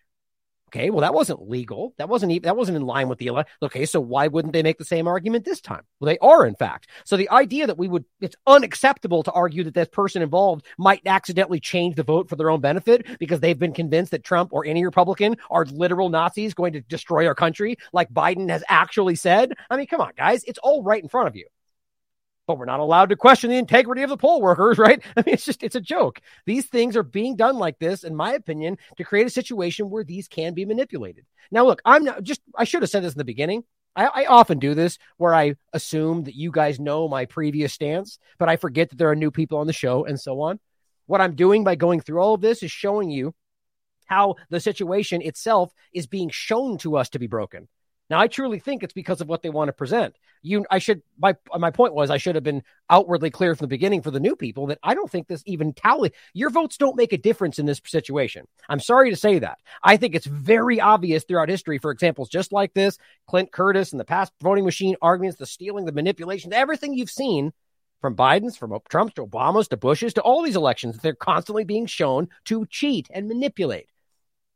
Okay, well, that wasn't legal. That wasn't even, that wasn't in line with the election. Okay, so why wouldn't they make the same argument this time? Well, they are, in fact. So the idea that we would, it's unacceptable to argue that this person involved might accidentally change the vote for their own benefit because they've been convinced that Trump or any Republican are literal Nazis going to destroy our country, like Biden has actually said. I mean, come on, guys, it's all right in front of you but we're not allowed to question the integrity of the poll workers, [laughs] right? I mean, it's just, it's a joke. These things are being done like this, in my opinion, to create a situation where these can be manipulated. Now, look, I'm not just, I should have said this in the beginning. I, I, often do this where I assume that you guys know my previous stance, but I forget that there are new people on the show and so on. What I'm doing by going through all of this is showing you how the situation itself is being shown to us to be broken. Now, I truly think it's because of what they want to present. You, I should. My my point was I should have been outwardly clear from the beginning for the new people that I don't think this even tally. Your votes don't make a difference in this situation. I'm sorry to say that. I think it's very obvious throughout history for examples just like this, Clint Curtis and the past voting machine arguments, the stealing, the manipulation, everything you've seen from Biden's, from Trump's to Obama's to Bush's to all these elections, they're constantly being shown to cheat and manipulate.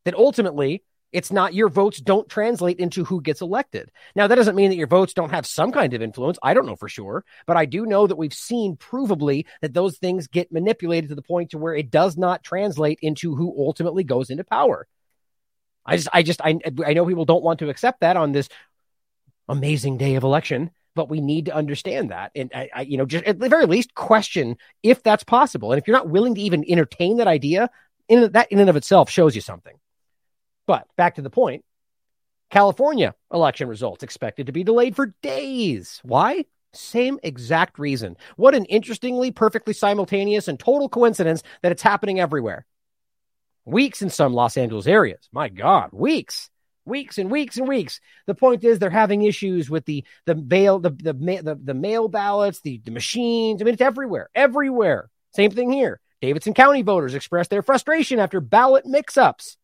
That ultimately it's not your votes don't translate into who gets elected. Now, that doesn't mean that your votes don't have some kind of influence. I don't know for sure, but I do know that we've seen provably that those things get manipulated to the point to where it does not translate into who ultimately goes into power. I just, I just, I, I know people don't want to accept that on this amazing day of election, but we need to understand that. And I, I, you know, just at the very least question if that's possible. And if you're not willing to even entertain that idea, in that in and of itself shows you something. But back to the point California election results expected to be delayed for days. Why? Same exact reason. What an interestingly, perfectly simultaneous and total coincidence that it's happening everywhere. Weeks in some Los Angeles areas. My God, weeks, weeks and weeks and weeks. The point is, they're having issues with the the mail, the the the, the mail ballots, the, the machines. I mean, it's everywhere, everywhere. Same thing here. Davidson County voters expressed their frustration after ballot mix-ups.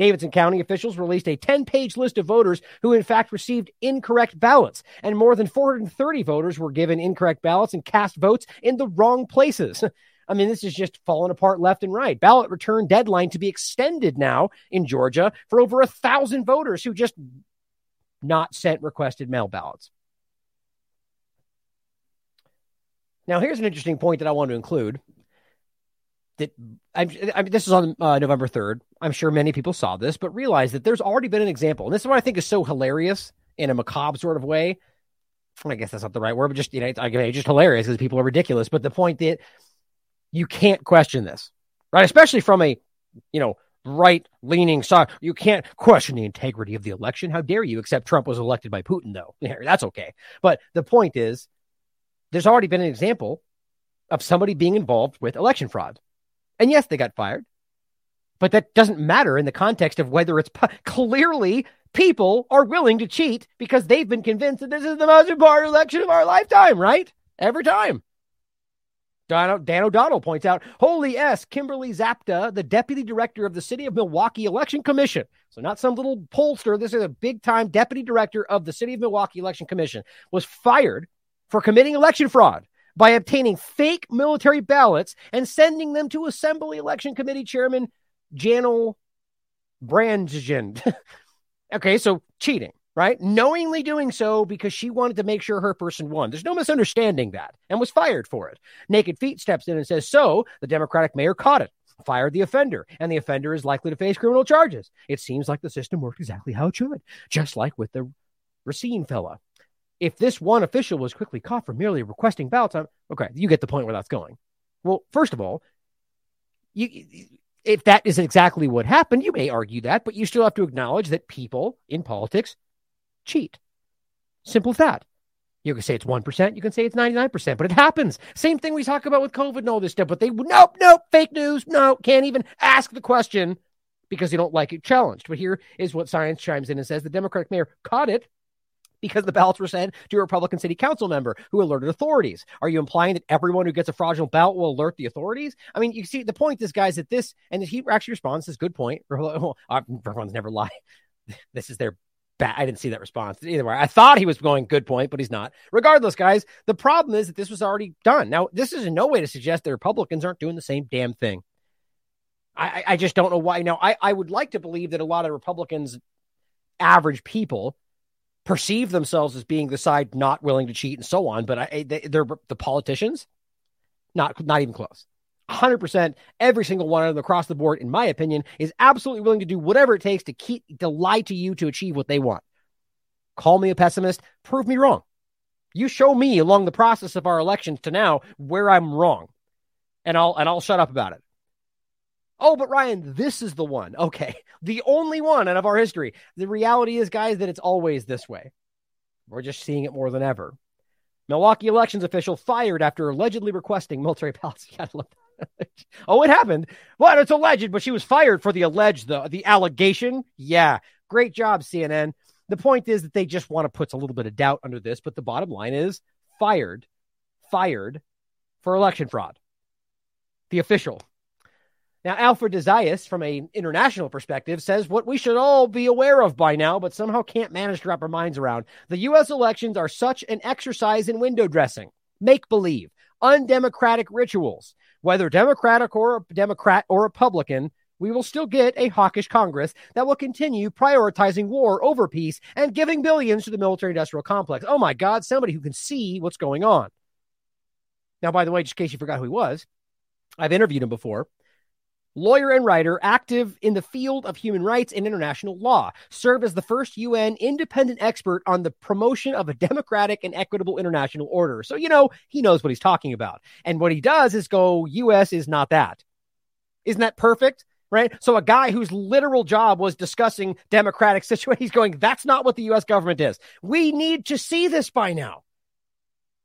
Davidson County officials released a 10 page list of voters who, in fact, received incorrect ballots, and more than 430 voters were given incorrect ballots and cast votes in the wrong places. [laughs] I mean, this is just falling apart left and right. Ballot return deadline to be extended now in Georgia for over a thousand voters who just not sent requested mail ballots. Now, here's an interesting point that I want to include that I'm, I mean, this is on uh, November 3rd. I'm sure many people saw this, but realize that there's already been an example. And this is what I think is so hilarious in a macabre sort of way. I guess that's not the right word, but just, you know, I mean, just hilarious because people are ridiculous. But the point that you can't question this, right? Especially from a, you know, right leaning side. You can't question the integrity of the election. How dare you? Except Trump was elected by Putin, though. [laughs] That's okay. But the point is, there's already been an example of somebody being involved with election fraud. And yes, they got fired. But that doesn't matter in the context of whether it's clearly people are willing to cheat because they've been convinced that this is the most important election of our lifetime, right? Every time. Dan O'Donnell points out, holy S, Kimberly Zapata, the deputy director of the City of Milwaukee Election Commission. So, not some little pollster. This is a big time deputy director of the City of Milwaukee Election Commission, was fired for committing election fraud by obtaining fake military ballots and sending them to Assembly Election Committee Chairman Janel Brandtjen. [laughs] okay, so cheating, right? Knowingly doing so because she wanted to make sure her person won. There's no misunderstanding that and was fired for it. Naked Feet steps in and says, So the Democratic mayor caught it fired the offender, and the offender is likely to face criminal charges. It seems like the system worked exactly how it should, just like with the Racine fella if this one official was quickly caught for merely requesting ballots, I'm, okay, you get the point where that's going. Well, first of all, you, if that is exactly what happened, you may argue that, but you still have to acknowledge that people in politics cheat. Simple as that. You can say it's 1%, you can say it's 99%, but it happens. Same thing we talk about with COVID and all this stuff, but they, nope, nope, fake news, no, can't even ask the question because they don't like it challenged. But here is what science chimes in and says the Democratic mayor caught it because the ballots were sent to a Republican city council member who alerted authorities. Are you implying that everyone who gets a fraudulent ballot will alert the authorities? I mean, you see, the point is, guys, that this, and he actually responds, this good point. [laughs] Everyone's never lie. [laughs] This is their bad. I didn't see that response either way. I thought he was going good point, but he's not. Regardless, guys, the problem is that this was already done. Now, this is in no way to suggest that Republicans aren't doing the same damn thing. I, I just don't know why. Now, I, I would like to believe that a lot of Republicans, average people, perceive themselves as being the side not willing to cheat and so on, but I, they, are the politicians, not not even close. 100% every single one of them across the board in my opinion is absolutely willing to do whatever it takes to keep to lie to you to achieve what they want. Call me a pessimist prove me wrong. You show me along the process of our elections to now where i'm wrong. And i'll and i'll shut up about it Oh, but Ryan, this is the one. Okay. [laughs] The only one out of our history. The reality is, guys, that it's always this way. We're just seeing it more than ever. Milwaukee elections official fired after allegedly requesting military [laughs] ballots. [laughs] oh, it happened. Well, it's alleged, but she was fired for the alleged, the, the allegation. Yeah. Great job, CNN. The point is that they just want to put a little bit of doubt under this, but the bottom line is fired, fired for election fraud. The official. Now, Alfred de Zayas, from an international perspective, says what we should all be aware of by now, but somehow can't manage to wrap our minds around. The U.S. elections are such an exercise in window dressing, make believe, undemocratic rituals. Whether Democratic or Democrat or Republican, we will still get a hawkish Congress that will continue prioritizing war over peace and giving billions to the military industrial complex. Oh my God, somebody who can see what's going on. Now, by the way, just in case you forgot who he was, I've interviewed him before. Lawyer and writer, active in the field of human rights and international law, served as the first UN independent expert on the promotion of a democratic and equitable international order. So, you know, he knows what he's talking about. And what he does is go, US is not that. Isn't that perfect? right? So a guy whose literal job was discussing democratic [laughs] situation, he's going, that's not what the U.S. government is. We need to see this by now.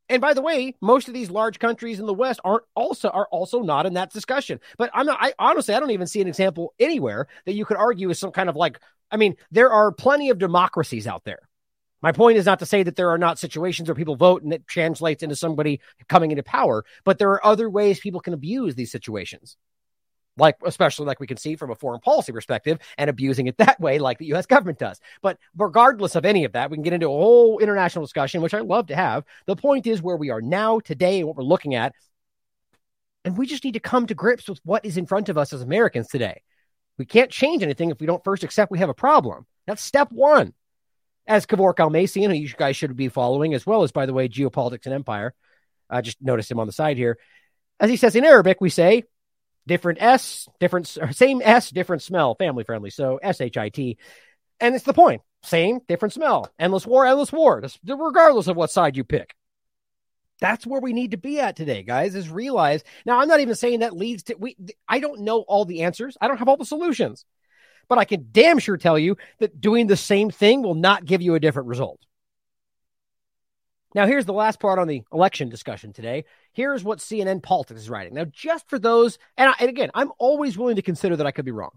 And by the way, most of these large countries in the West aren't also are also not in that discussion. But I'm not. I honestly, I don't even see an example anywhere that you could argue is some kind of like. I mean, there are plenty of democracies out there. My point is not to say that there are not situations where people vote and it translates into somebody coming into power, but there are other ways people can abuse these situations like especially like we can see from a foreign policy perspective and abusing it that way like the US government does. But regardless of any of that, we can get into a whole international discussion which I love to have. The point is where we are now today and what we're looking at and we just need to come to grips with what is in front of us as Americans today. We can't change anything if we don't first accept we have a problem. That's step 1. As Kevork Almassian, who you guys should be following, as well as, by the way, Geopolitics and Empire. I just noticed him on the side here. As he says in Arabic, we say, different S, different [laughs] same S, different smell, family friendly. So S H I T, and it's the point. Same, different smell. Endless war, endless war. regardless of what side you pick. That's where we need to be at today, guys. Is realize now. I'm not even saying that leads to we. I don't know all the answers. I don't have all the solutions, but I can damn sure tell you that doing the same thing will not give you a different result. Now, here's the last part on the election discussion today. Here's what CNN Politics is writing. Now, just for those, and, I, and again, I'm always willing to consider that I could be wrong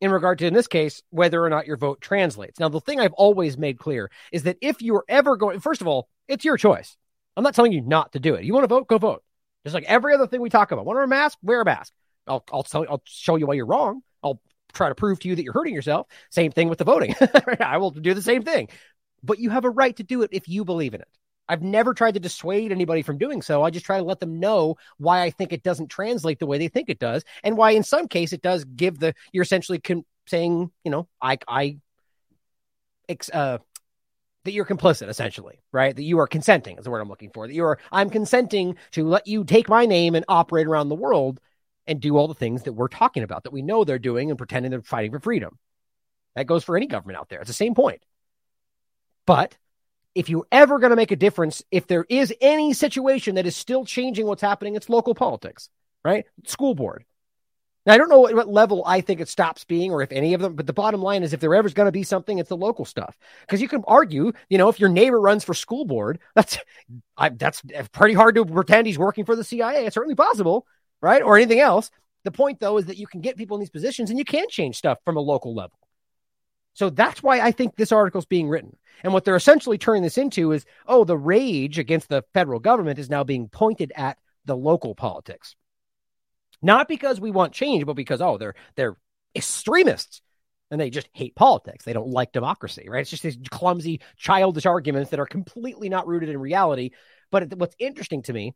in regard to, in this case, whether or not your vote translates. Now, the thing I've always made clear is that if you're ever going, first of all, it's your choice. I'm not telling you not to do it. You want to vote, go vote. Just like every other thing we talk about. Want to wear a mask? Wear a mask. I'll, I'll, tell, I'll show you why you're wrong. I'll try to prove to you that you're hurting yourself. Same thing with the voting. [laughs] I will do the same thing but you have a right to do it if you believe in it. I've never tried to dissuade anybody from doing so. I just try to let them know why I think it doesn't translate the way they think it does, and why in some case it does give the you're essentially saying, you know, I I uh, that you're complicit essentially, right? That you are consenting is the word I'm looking for. That you are I'm consenting to let you take my name and operate around the world and do all the things that we're talking about that we know they're doing and pretending they're fighting for freedom. That goes for any government out there. It's the same point. But if you're ever going to make a difference, if there is any situation that is still changing what's happening, it's local politics, right? School board. Now, I don't know what, what level I think it stops being, or if any of them, but the bottom line is if there ever's going to be something, it's the local stuff. Because you can argue, you know, if your neighbor runs for school board, that's I, that's pretty hard to pretend he's working for the CIA. It's certainly possible, right? Or anything else. The point, though, is that you can get people in these positions and you can change stuff from a local level. So that's why I think this article is being written. And what they're essentially turning this into is, oh, the rage against the federal government is now being pointed at the local politics. Not because we want change, but because, oh, they're they're extremists and they just hate politics. They don't like democracy, right? It's just these clumsy, childish arguments that are completely not rooted in reality. But what's interesting to me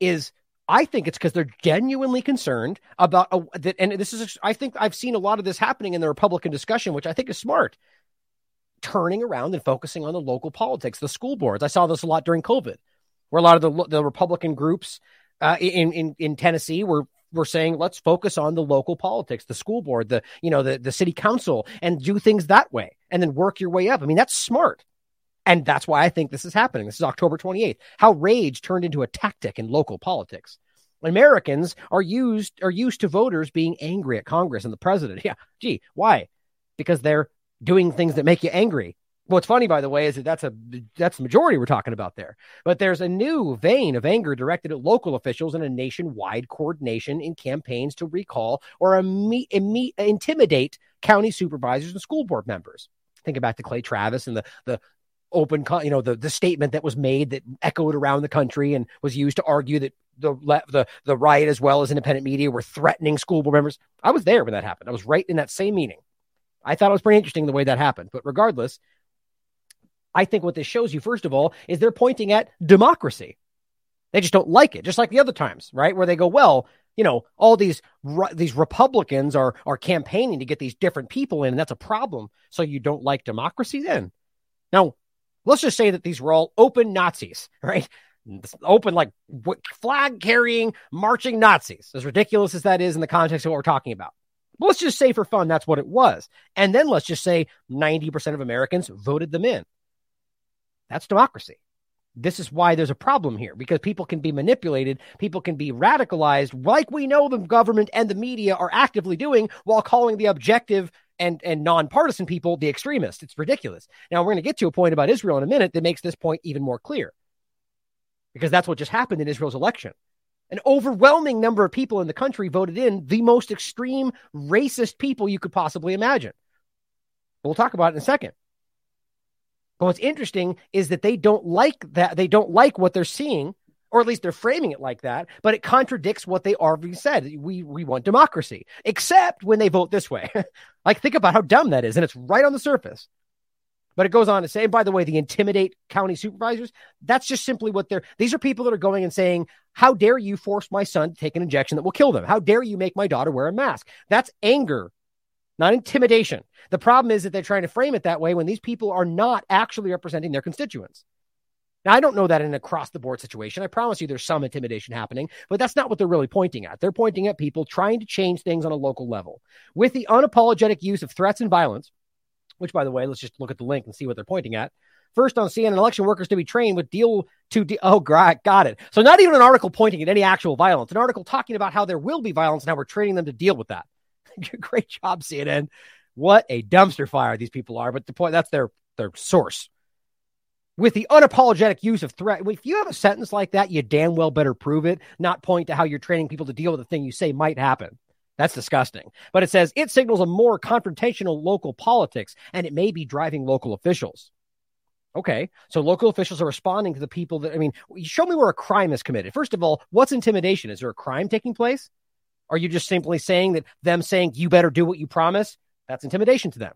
is I think it's because they're genuinely concerned about a, that. And this is, I think I've seen a lot of this happening in the Republican discussion, which I think is smart. Turning around and focusing on the local politics, the school boards. I saw this a lot during COVID, where a lot of the, the Republican groups uh, in, in, in Tennessee were were saying let's focus on the local politics the school board the you know the, the city council and do things that way and then work your way up i mean that's smart and that's why I think this is happening. This is October 28th. How rage turned into a tactic in local politics. Americans are used are used to voters being angry at Congress and the president. [laughs] Yeah, gee, why? Because they're doing things that make you angry. What's funny, by the way, is that that's a that's the majority we're talking about there. But there's a new vein of anger directed at local officials and a nationwide coordination in campaigns to recall or imme- imme- intimidate county supervisors and school board members. Thinking back to Clay Travis and the the open, you know, the the statement that was made that echoed around the country and was used to argue that the the the right as well as independent media were threatening school board members. I was there when that happened. I was right in that same meeting. I thought it was pretty interesting the way that happened. But regardless, I think what this shows you, first of all, is they're pointing at democracy. They just don't like it, just like the other times, right? Where they go, well, you know, all these these Republicans are are campaigning to get these different people in, and that's a problem. So you don't like democracy then? Now, let's just say that these were all open Nazis, [laughs] right? Open like flag carrying, marching Nazis. As ridiculous as that is in the context of what we're talking about. But let's just say for fun that's what it was, and then let's just say ninety percent of Americans voted them in. That's democracy this is why there's a problem here because people can be manipulated, people can be radicalized, like we know the government and the media are actively doing while calling the objective and, and nonpartisan people the extremists. It's ridiculous. Now, we're going to get to a point about Israel in a minute that makes this point even more clear because that's what just happened in Israel's election. An overwhelming number of people in the country voted in the most extreme racist people you could possibly imagine. We'll talk about it in a second. But what's interesting is that they don't like that. They don't like what they're seeing, or at least they're framing it like that. But it contradicts what they already said. We we want democracy, except when they vote this way. [laughs] like think about how dumb that is, and it's right on the surface. But it goes on to say, and by the way, the intimidate county supervisors, that's just simply what they're, these are people that are going and saying, how dare you force my son to take an injection that will kill them? How dare you make my daughter wear a mask? That's anger not intimidation. The problem is that they're trying to frame it that way when these people are not actually representing their constituents. Now, I don't know that in an across the board situation. I promise you there's some intimidation happening, but that's not what they're really pointing at. They're pointing at people trying to change things on a local level with the unapologetic use of threats and violence, which, by the way, let's just look at the link and see what they're pointing at. First on CNN, election workers to be trained with deal to de- oh got it. So not even an article pointing at any actual violence, an article talking about how there will be violence and how we're training them to deal with that. [laughs] Great job, CNN. What a dumpster fire these people are. But the point that's their their source. With the unapologetic use of threat, if you have a sentence like that, you damn well better prove it, not point to how you're training people to deal with the thing you say might happen. That's disgusting. But it says it signals a more confrontational local politics and it may be driving local officials. Okay. So local officials are responding to the people that, I mean, show me where a crime is committed. First of all, what's intimidation? Is there a crime taking place? Are you just simply saying that them saying you better do what you promise? That's intimidation to them.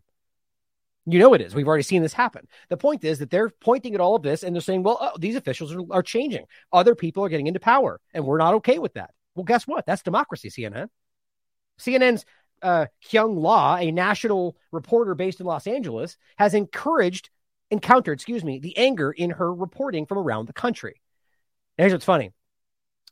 You know it is. We've already seen this happen. The point is that they're pointing at all of this and they're saying, well, oh, these officials are, are changing. Other people are getting into power, and we're not okay with that. Well, guess what? That's democracy, CNN. CNN's uh, Kyung Lah, a national reporter based in Los Angeles, has encouraged, encountered, excuse me, the anger in her reporting from around the country. Now, here's what's funny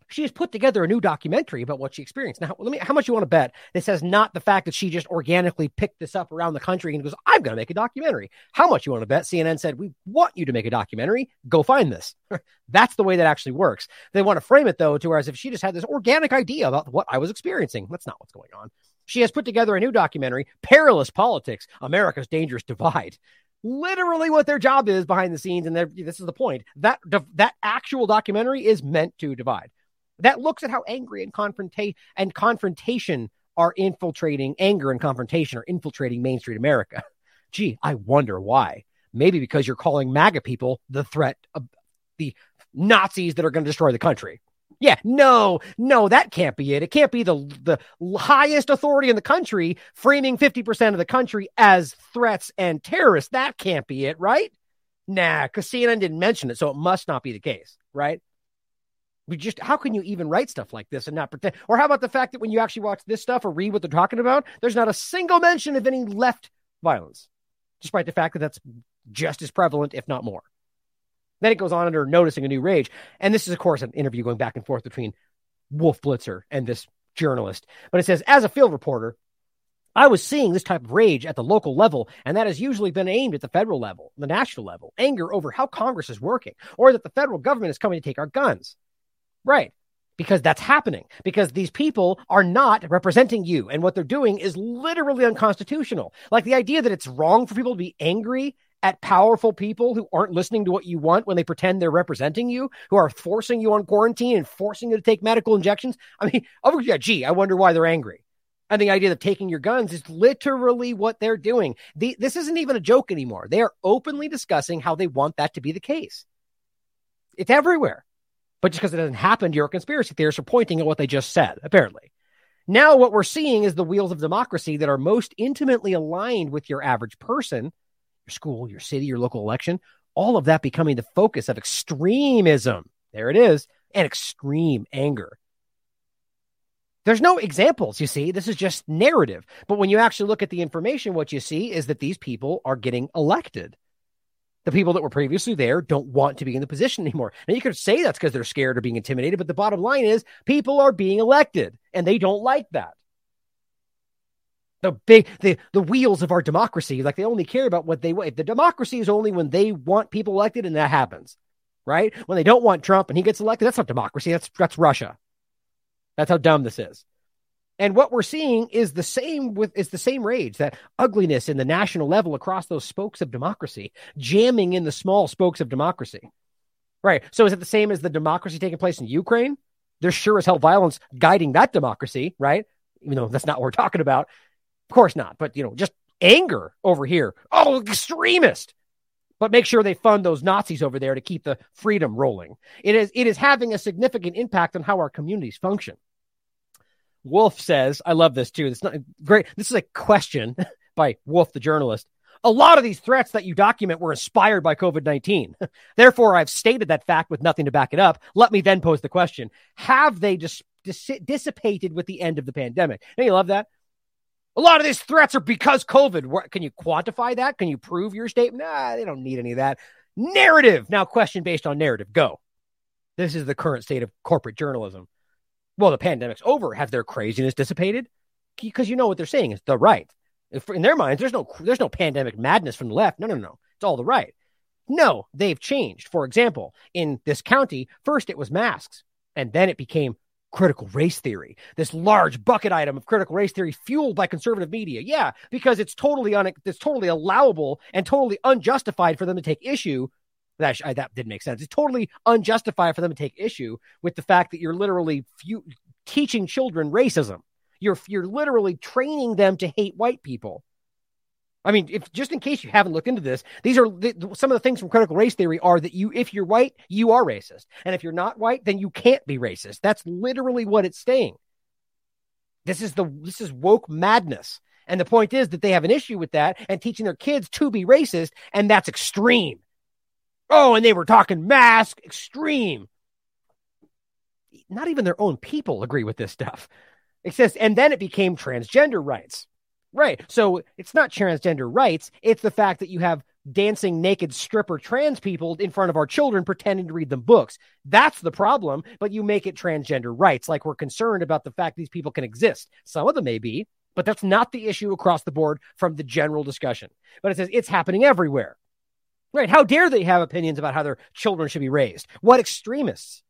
she has put together a new documentary about what she experienced. Now, let me, how much you want to bet this has not the fact that she just organically picked this up around the country and goes, I'm going to make a documentary. How much you want to bet? CNN said, We want you to make a documentary. Go find this. [laughs] That's the way that actually works. They want to frame it, though, to where as if she just had this organic idea about what I was experiencing. That's not what's going on. She has put together a new documentary, Perilous Politics America's Dangerous Divide literally what their job is behind the scenes and this is the point that that actual documentary is meant to divide that looks at how angry and confrontation and confrontation are infiltrating anger and confrontation are infiltrating Main Street America. [laughs] Gee, I wonder why. Maybe because you're calling MAGA people the threat of the Nazis that are going to destroy the country. Yeah, no, no, that can't be it. It can't be the the highest authority in the country framing 50% of the country as threats and terrorists. That can't be it, right? Nah, because CNN didn't mention it, so it must not be the case, right? We just how can you even write stuff like this and not pretend? Or how about the fact that when you actually watch this stuff or read what they're talking about, there's not a single mention of any left violence, despite the fact that that's just as prevalent, if not more. Then it goes on under noticing a new rage, and this is of course an interview going back and forth between Wolf Blitzer and this journalist. But it says, as a field reporter, I was seeing this type of rage at the local level, and that has usually been aimed at the federal level, the national level, anger over how Congress is working, or that the federal government is coming to take our guns. Right. Because that's happening. Because these people are not representing you. And what they're doing is literally unconstitutional. Like the idea that it's wrong for people to be angry at powerful people who aren't listening to what you want when they pretend they're representing you, who are forcing you on quarantine and forcing you to take medical injections. I mean, [laughs] oh yeah, gee, I wonder why they're angry. And the idea of taking your guns is literally what they're doing. The, this isn't even a joke anymore. They are openly discussing how they want that to be the case. It's everywhere. But just because it doesn't happen, you're a conspiracy theorist for pointing at what they just said, apparently. Now, what we're seeing is the wheels of democracy that are most intimately aligned with your average person, your school, your city, your local election, all of that becoming the focus of extremism. There it is, and extreme anger. There's no examples, you see. This is just narrative. But when you actually look at the information, what you see is that these people are getting elected. The people that were previously there don't want to be in the position anymore. Now, you could say that's because they're scared or being intimidated, but the bottom line is people are being elected and they don't like that. The big the the wheels of our democracy, like they only care about what they want. The democracy is only when they want people elected, and that happens, right? When they don't want Trump and he gets elected, that's not democracy. That's that's Russia. That's how dumb this is. And what we're seeing is the same with is the same rage, that ugliness in the national level across those spokes of democracy, jamming in the small spokes of democracy. Right. So is it the same as the democracy taking place in Ukraine? There's sure as hell violence guiding that democracy, right? Even though that's not what we're talking about. Of course not. But you know, just anger over here. Oh, extremist. But make sure they fund those Nazis over there to keep the freedom rolling. It is it is having a significant impact on how our communities function. Wolf says, I love this too. It's not great. This is a question [laughs] by Wolf, the journalist. A lot of these threats that you document were inspired by COVID 19. [laughs] Therefore, I've stated that fact with nothing to back it up. Let me then pose the question Have they dis- dis- dissipated with the end of the pandemic? And you love that? A lot of these threats are because COVID. Can you quantify that? Can you prove your statement? Nah, they don't need any of that. Narrative. Now, question based on narrative. Go. This is the current state of corporate journalism well, the pandemic's over. Have their craziness dissipated? Because you know what they're saying is the right. If in their minds, there's no there's no pandemic madness from the left. No, no, no. It's all the right. No, they've changed. For example, in this county, first it was masks, and then it became critical race theory. This large bucket item of critical race theory fueled by conservative media. Yeah, because it's totally un- it's totally allowable and totally unjustified for them to take issue that that didn't make sense. It's totally unjustified for them to take issue with the fact that you're literally few, teaching children racism. You're you're literally training them to hate white people. I mean, if just in case you haven't looked into this, these are some of the things from critical race theory are that you, if you're white, you are racist, and if you're not white, then you can't be racist. That's literally what it's saying. This is the this is woke madness, and the point is that they have an issue with that and teaching their kids to be racist, and that's extreme. Oh, and they were talking mask extreme. Not even their own people agree with this stuff. It says, and then it became transgender rights. Right. So it's not transgender rights. It's the fact that you have dancing naked stripper trans people in front of our children pretending to read them books. That's the problem. But you make it transgender rights. Like we're concerned about the fact these people can exist. Some of them may be, but that's not the issue across the board from the general discussion. But it says it's happening everywhere. Right. How dare they have opinions about how their children should be raised? What extremists?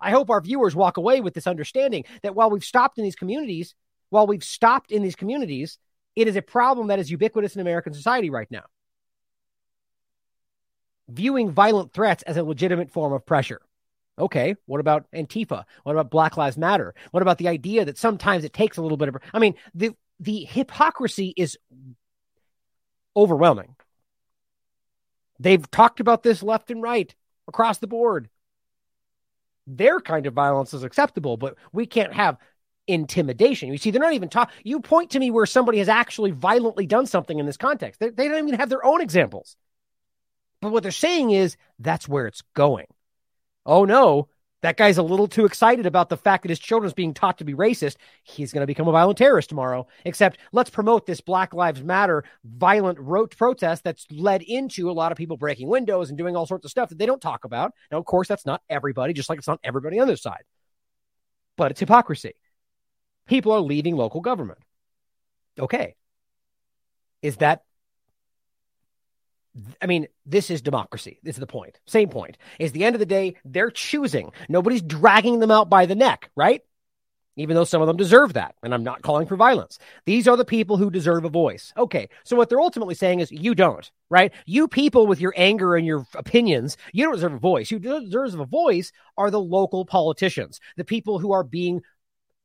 I hope our viewers walk away with this understanding that while we've stopped in these communities, while we've stopped in these communities, it is a problem that is ubiquitous in American society right now. Viewing violent threats as a legitimate form of pressure. Okay, what about Antifa? What about Black Lives Matter? What about the idea that sometimes it takes a little bit of I mean, the the hypocrisy is overwhelming. They've talked about this left and right across the board. Their kind of violence is acceptable, but we can't have intimidation. You see, they're not even talking. You point to me where somebody has actually violently done something in this context. They, they don't even have their own examples. But what they're saying is that's where it's going. Oh no, that guy's a little too excited about the fact that his children's being taught to be racist. He's going to become a violent terrorist tomorrow. Except let's promote this Black Lives Matter violent rote protest that's led into a lot of people breaking windows and doing all sorts of stuff that they don't talk about. Now, of course, that's not everybody, just like it's not everybody on their side. But it's hypocrisy. People are leaving local government. Okay. Is that I mean, this is democracy. This is the point. Same point. Is the end of the day, they're choosing. Nobody's dragging them out by the neck, right? Even though some of them deserve that. And I'm not calling for violence. These are the people who deserve a voice. Okay. So what they're ultimately saying is you don't, right? You people with your anger and your opinions, you don't deserve a voice. You deserve a voice are the local politicians, the people who are being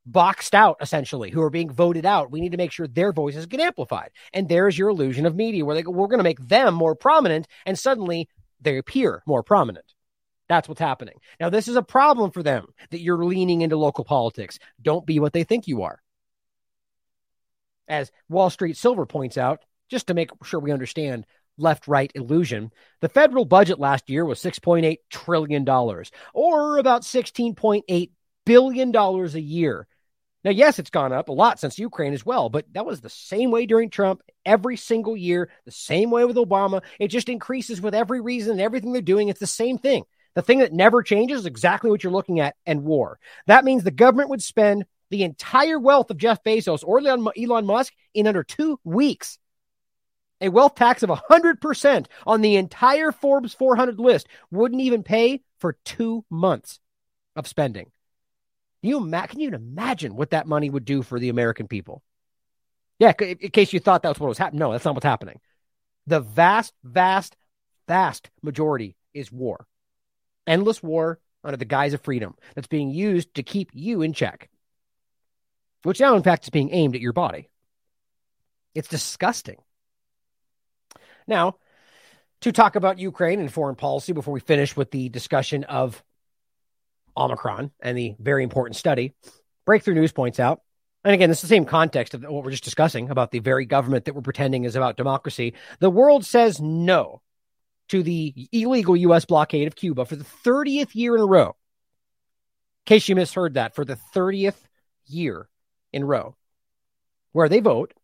boxed out, essentially, who are being voted out. We need to make sure their voices get amplified. And there's your illusion of media where they go, we're going to make them more prominent. And suddenly they appear more prominent. That's what's happening. Now, this is a problem for them that you're leaning into local politics. Don't be what they think you are. As Wall Street Silver points out, just to make sure we understand left right illusion, the federal budget last year was $6.8 trillion, or about $16.8 billion dollars a year. Now, yes, it's gone up a lot since Ukraine as well, but that was the same way during Trump every single year, the same way with Obama. It just increases with every reason and everything they're doing. It's the same thing. The thing that never changes is exactly what you're looking at and war. That means the government would spend the entire wealth of Jeff Bezos or Elon Musk in under two weeks. A wealth tax of 100% on the entire Forbes 400 list wouldn't even pay for two months of spending. You ima- can you imagine what that money would do for the American people? Yeah, in case you thought that's what was happening. No, that's not what's happening. The vast, vast, vast majority is war. Endless war under the guise of freedom that's being used to keep you in check, which now, in fact, is being aimed at your body. It's disgusting. Now, to talk about Ukraine and foreign policy before we finish with the discussion of Omicron and the very important study, Breakthrough News points out, and again, this is the same context of what we're just discussing about the very government that we're pretending is about democracy. The world says no to the illegal U.S. blockade of Cuba for the 30th year in a row. In case you misheard that, for the 30th year in a row, where they vote,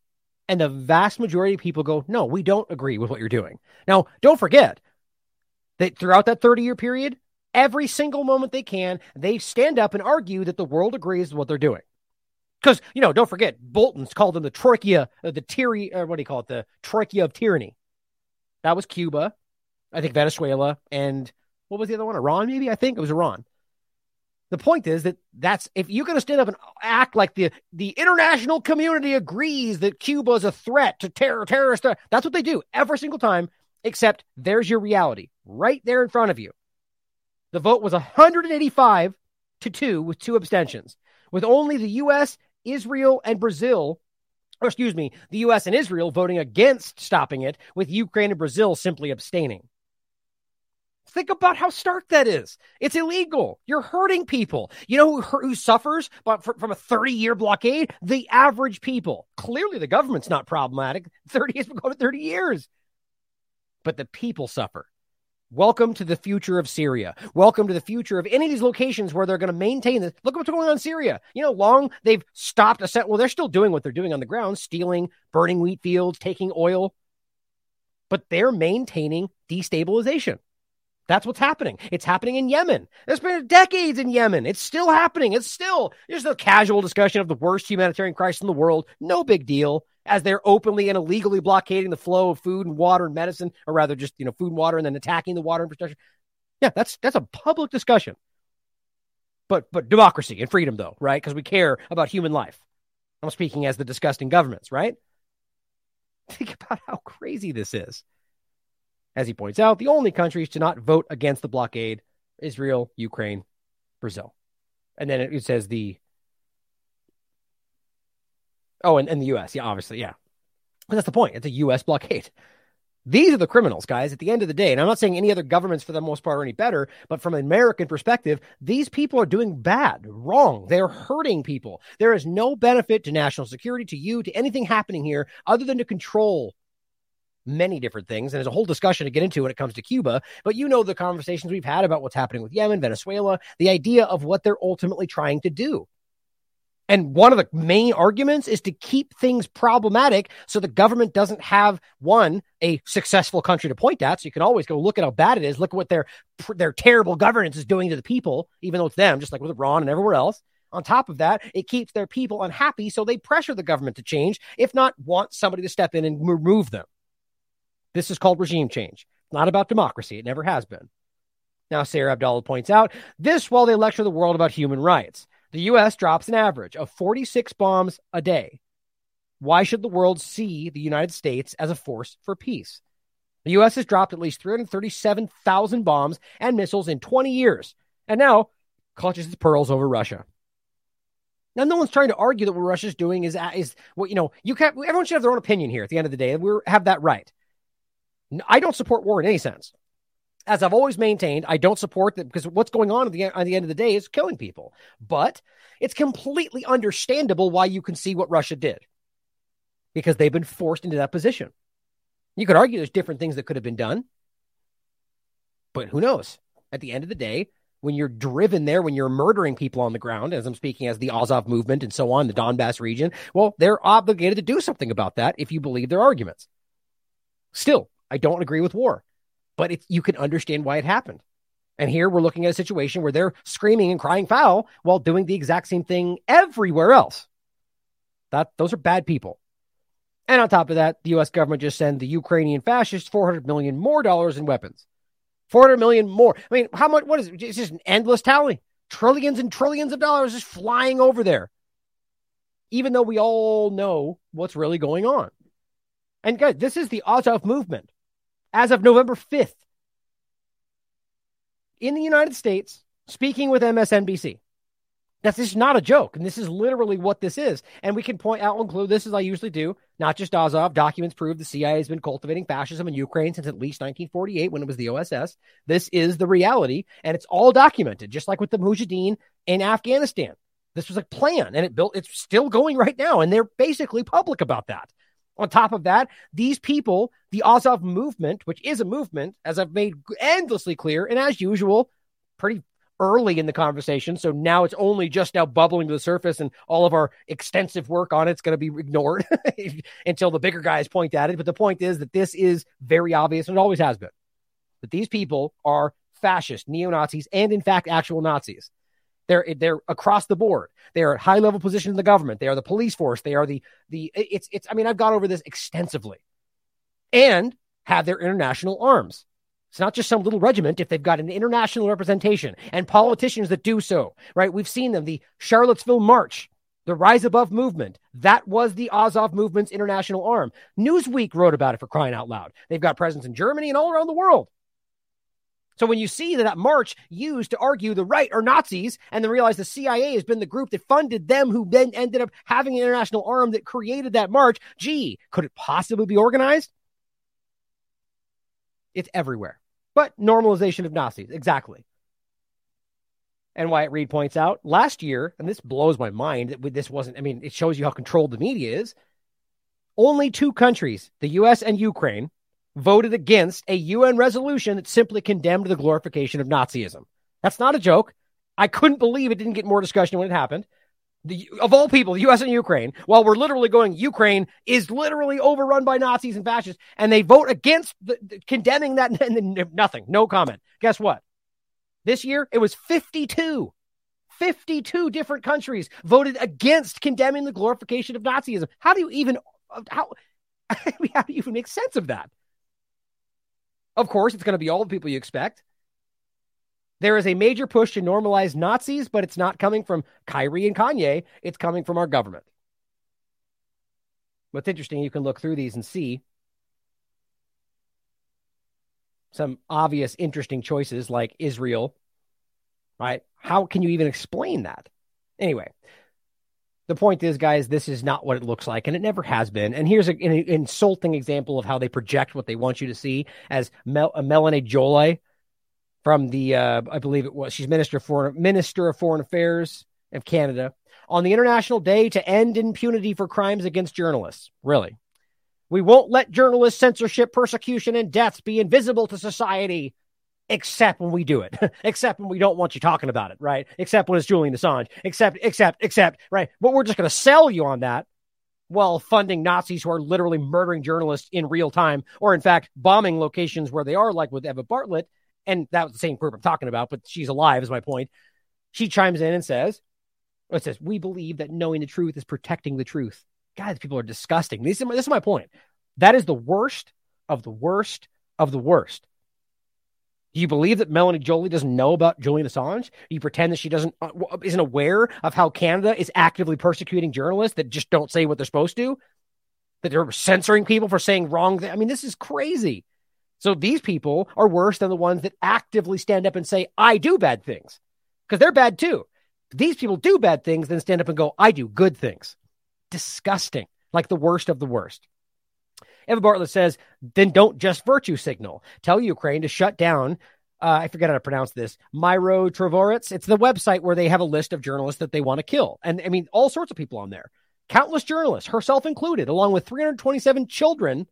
and the vast majority of people go, no, we don't agree with what you're doing. Now, don't forget that throughout that 30 year period, every single moment they can, they stand up and argue that the world agrees with what they're doing. Because, you know, don't forget, Bolton's called them the troika, uh, the tyranny, or what do you call it? The troika of tyranny. That was Cuba, I think Venezuela, and what was the other one? Iran, maybe? I think it was Iran. The point is that that's if you're going to stand up and act like the the international community agrees that Cuba is a threat to terror terrorist, that's what they do every single time. Except there's your reality right there in front of you. The vote was 185 to 2 with two abstentions, with only the US, Israel, and Brazil, or excuse me, the US and Israel voting against stopping it, with Ukraine and Brazil simply abstaining. Think about how stark that is. It's illegal. You're hurting people. You know who, who suffers from a 30 year blockade? The average people. Clearly, the government's not problematic. [laughs] 30 has been going 30 years. But the people suffer. Welcome to the future of Syria. Welcome to the future of any of these locations where they're going to maintain this. Look what's going on in Syria. You know, long they've stopped a set. Well, they're still doing what they're doing on the ground, stealing, burning wheat fields, taking oil, but they're maintaining destabilization. That's what's happening. It's happening in Yemen. It's been decades in Yemen. It's still happening. It's still just a casual discussion of the worst humanitarian crisis in the world. No big deal as they're openly and illegally blockading the flow of food and water and medicine, or rather just, you know, food and water and then attacking the water infrastructure. Yeah, that's that's a public discussion. But but democracy and freedom though, right? Because we care about human life. I'm speaking as the disgusting governments, right? [laughs] Think about how crazy this is. As he points out, the only countries to not vote against the blockade Israel, Ukraine, Brazil. And then it says the Oh, and, and the US. Yeah, obviously. Yeah. But that's the point. It's a US blockade. These are the criminals, guys, at the end of the day. And I'm not saying any other governments, for the most part, are any better, but from an American perspective, these people are doing bad, wrong. They're hurting people. There is no benefit to national security, to you, to anything happening here other than to control many different things. And there's a whole discussion to get into when it comes to Cuba. But you know the conversations we've had about what's happening with Yemen, Venezuela, the idea of what they're ultimately trying to do. And one of the main arguments is to keep things problematic so the government doesn't have one a successful country to point at. So you can always go look at how bad it is. Look at what their their terrible governance is doing to the people, even though it's them, just like with Iran and everywhere else. On top of that, it keeps their people unhappy, so they pressure the government to change, if not want somebody to step in and remove them. This is called regime change. It's not about democracy. It never has been. Now, Sarah Abdallah points out this while they lecture the world about human rights. The U.S. drops an average of 46 bombs a day. Why should the world see the United States as a force for peace? The U.S. has dropped at least 337,000 bombs and missiles in 20 years, and now clutches its pearls over Russia. Now, no one's trying to argue that what Russia's doing is is what you know. You can everyone should have their own opinion here. At the end of the day, we have that right. I don't support war in any sense. As I've always maintained, I don't support that because what's going on at the, at the end of the day is killing people. But it's completely understandable why you can see what Russia did because they've been forced into that position. You could argue there's different things that could have been done, but who knows? At the end of the day, when you're driven there, when you're murdering people on the ground, as I'm speaking as the Azov movement and so on, the Donbass region, well, they're obligated to do something about that if you believe their arguments. Still, I don't agree with war, but you can understand why it happened. And here we're looking at a situation where they're screaming and crying foul while doing the exact same thing everywhere else. That those are bad people. And on top of that, the US government just sent the Ukrainian fascists 400 million more dollars in weapons. 400 million more. I mean, how much what is it? It's just an endless tally. Trillions and trillions of dollars just flying over there. Even though we all know what's really going on. And guys, this is the Azov movement as of November 5th in the United States, speaking with MSNBC. That's just not a joke. And this is literally what this is. And we can point out, and include this as I usually do, not just Azov. Documents prove the CIA has been cultivating fascism in Ukraine since at least 1948 when it was the OSS. This is the reality. And it's all documented, just like with the Mujahideen in Afghanistan. This was a plan and it built, it's still going right now. And they're basically public about that. On top of that, these people, the Azov movement, which is a movement, as I've made endlessly clear, and as usual, pretty early in the conversation. So now it's only just now bubbling to the surface, and all of our extensive work on it's going to be ignored [laughs] until the bigger guys point at it. But the point is that this is very obvious, and it always has been, that these people are fascist, neo Nazis, and in fact, actual Nazis. They're they're across the board. They are at high level positions in the government. They are the police force. They are the the it's it's. I mean, I've gone over this extensively, and have their international arms. It's not just some little regiment if they've got an international representation and politicians that do so. Right? We've seen them. The Charlottesville March, the Rise Above movement. That was the Azov movement's international arm. Newsweek wrote about it for crying out loud. They've got presence in Germany and all around the world. So when you see that, that march used to argue the right are Nazis, and then realize the CIA has been the group that funded them, who then ended up having an international arm that created that march, gee, could it possibly be organized? It's everywhere. But normalization of Nazis, exactly. And Wyatt Reed points out last year, and this blows my mind that this wasn't, I mean, it shows you how controlled the media is. Only two countries, the US and Ukraine, voted against a UN resolution that simply condemned the glorification of Nazism. That's not a joke. I couldn't believe it didn't get more discussion when it happened. The, of all people, the U.S. and Ukraine, while we're literally going, Ukraine is literally overrun by Nazis and fascists, and they vote against the, the, condemning that, [laughs] and nothing, no comment. Guess what? This year, it was 52. 52 different countries voted against condemning the glorification of Nazism. How do you even, uh, how, [laughs] how do you even make sense of that? Of course, it's going to be all the people you expect. There is a major push to normalize Nazis, but it's not coming from Kyrie and Kanye. It's coming from our government. What's interesting, you can look through these and see some obvious, interesting choices like Israel, right? How can you even explain that? Anyway, the point is, guys, this is not what it looks like, and it never has been. And here's a, an insulting example of how they project what they want you to see as Mel, uh, Melanie Joly from the, uh, I believe it was, she's Minister for Minister of Foreign Affairs of Canada on the International Day to End Impunity for Crimes Against Journalists. Really, we won't let journalist censorship, persecution, and deaths be invisible to society except when we do it, [laughs] except when we don't want you talking about it, right? Except when it's Julian Assange, except, except, except, right? But we're just going to sell you on that while funding Nazis who are literally murdering journalists in real time, or in fact, bombing locations where they are, like with Eva Bartlett. And that was the same group I'm talking about, but she's alive, is my point. She chimes in and says, it says, we believe that knowing the truth is protecting the truth. Guys, people are disgusting. This is, my, this is my point. That is the worst of the worst of the worst. Do you believe that Melanie Joly doesn't know about Julian Assange? Do you pretend that she doesn't uh, isn't aware of how Canada is actively persecuting journalists that just don't say what they're supposed to? That they're censoring people for saying wrong things? I mean, this is crazy. So these people are worse than the ones that actively stand up and say, "I do bad things," because they're bad too. These people do bad things, then stand up and go, I do good things. Disgusting. Like the worst of the worst. Eva Bartlett says, then don't just virtue signal. Tell Ukraine to shut down. Uh, I forget how to pronounce this. Myro Trevoritz. It's the website where they have a list of journalists that they want to kill. And I mean, all sorts of people on there. Countless journalists, herself included, along with 327 children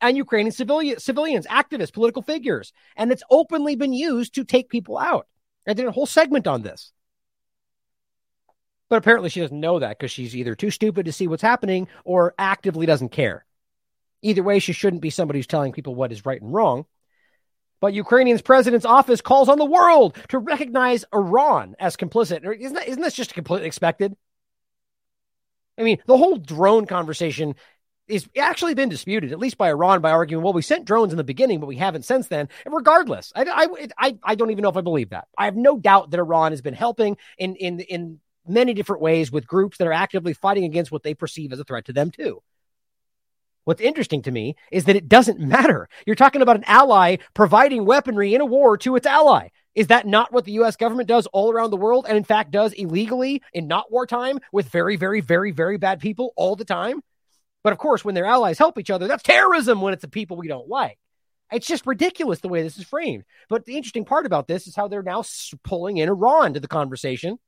and Ukrainian civilian, civilians, activists, political figures. And it's openly been used to take people out. I did a whole segment on this. But apparently she doesn't know that because she's either too stupid to see what's happening or actively doesn't care. Either way, she shouldn't be somebody who's telling people what is right and wrong. But Ukrainian's president's office calls on the world to recognize Iran as complicit. Isn't, that, isn't this just completely expected? I mean, the whole drone conversation is actually been disputed, at least by Iran, by arguing, well, we sent drones in the beginning, but we haven't since then. And regardless, I, I, I, I don't even know if I believe that. I have no doubt that Iran has been helping in, in, in many different ways with groups that are actively fighting against what they perceive as a threat to them, too. What's interesting to me is that it doesn't matter. You're talking about an ally providing weaponry in a war to its ally. Is that not what the US government does all around the world and in fact does illegally in not wartime with very, very, very, very bad people all the time? But of course, when their allies help each other, that's terrorism when it's the people we don't like. It's just ridiculous the way this is framed. But the interesting part about this is how they're now pulling in Iran to the conversation.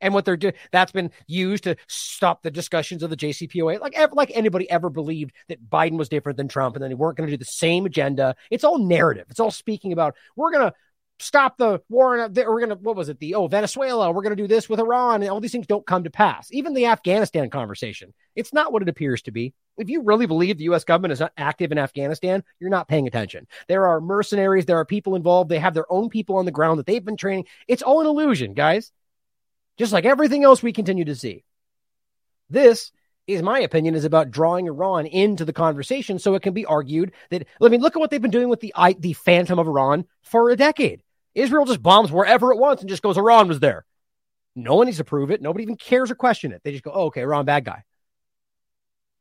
And what they're doing, that's been used to stop the discussions of the JCPOA. Like, like anybody ever believed that Biden was different than Trump and then they weren't going to do the same agenda. It's all narrative. It's all speaking about, we're going to stop the war. In, we're going to, what was it? The, oh, Venezuela. We're going to do this with Iran. And all these things don't come to pass. Even the Afghanistan conversation, it's not what it appears to be. If you really believe the U.S. government is not active in Afghanistan, you're not paying attention. There are mercenaries, there are people involved. They have their own people on the ground that they've been training. It's all an illusion, guys. Just like everything else we continue to see. This is my opinion is about drawing Iran into the conversation so it can be argued that I mean look at what they've been doing with the the phantom of Iran for a decade. Israel just bombs wherever it wants and just goes Iran was there. No one needs to prove it. Nobody even cares or question it. They just go, oh, okay, Iran bad guy.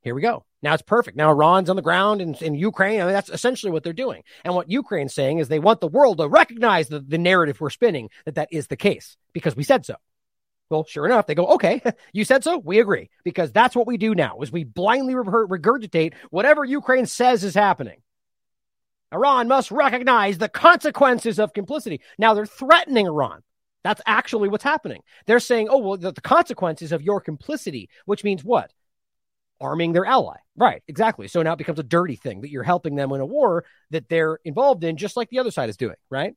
Here we go. Now it's perfect. Now Iran's on the ground in, in Ukraine. I mean, that's essentially what they're doing. And what Ukraine's saying is they want the world to recognize the, the narrative we're spinning that that is the case because we said so. Well, sure enough, they go, okay, [laughs] you said so. We agree because that's what we do now is we blindly regurgitate whatever Ukraine says is happening. Iran must recognize the consequences of complicity. Now they're threatening Iran. That's actually what's happening. They're saying, oh, well, the, the consequences of your complicity, which means what? arming their ally. Right, exactly. So now it becomes a dirty thing that you're helping them in a war that they're involved in, just like the other side is doing, right?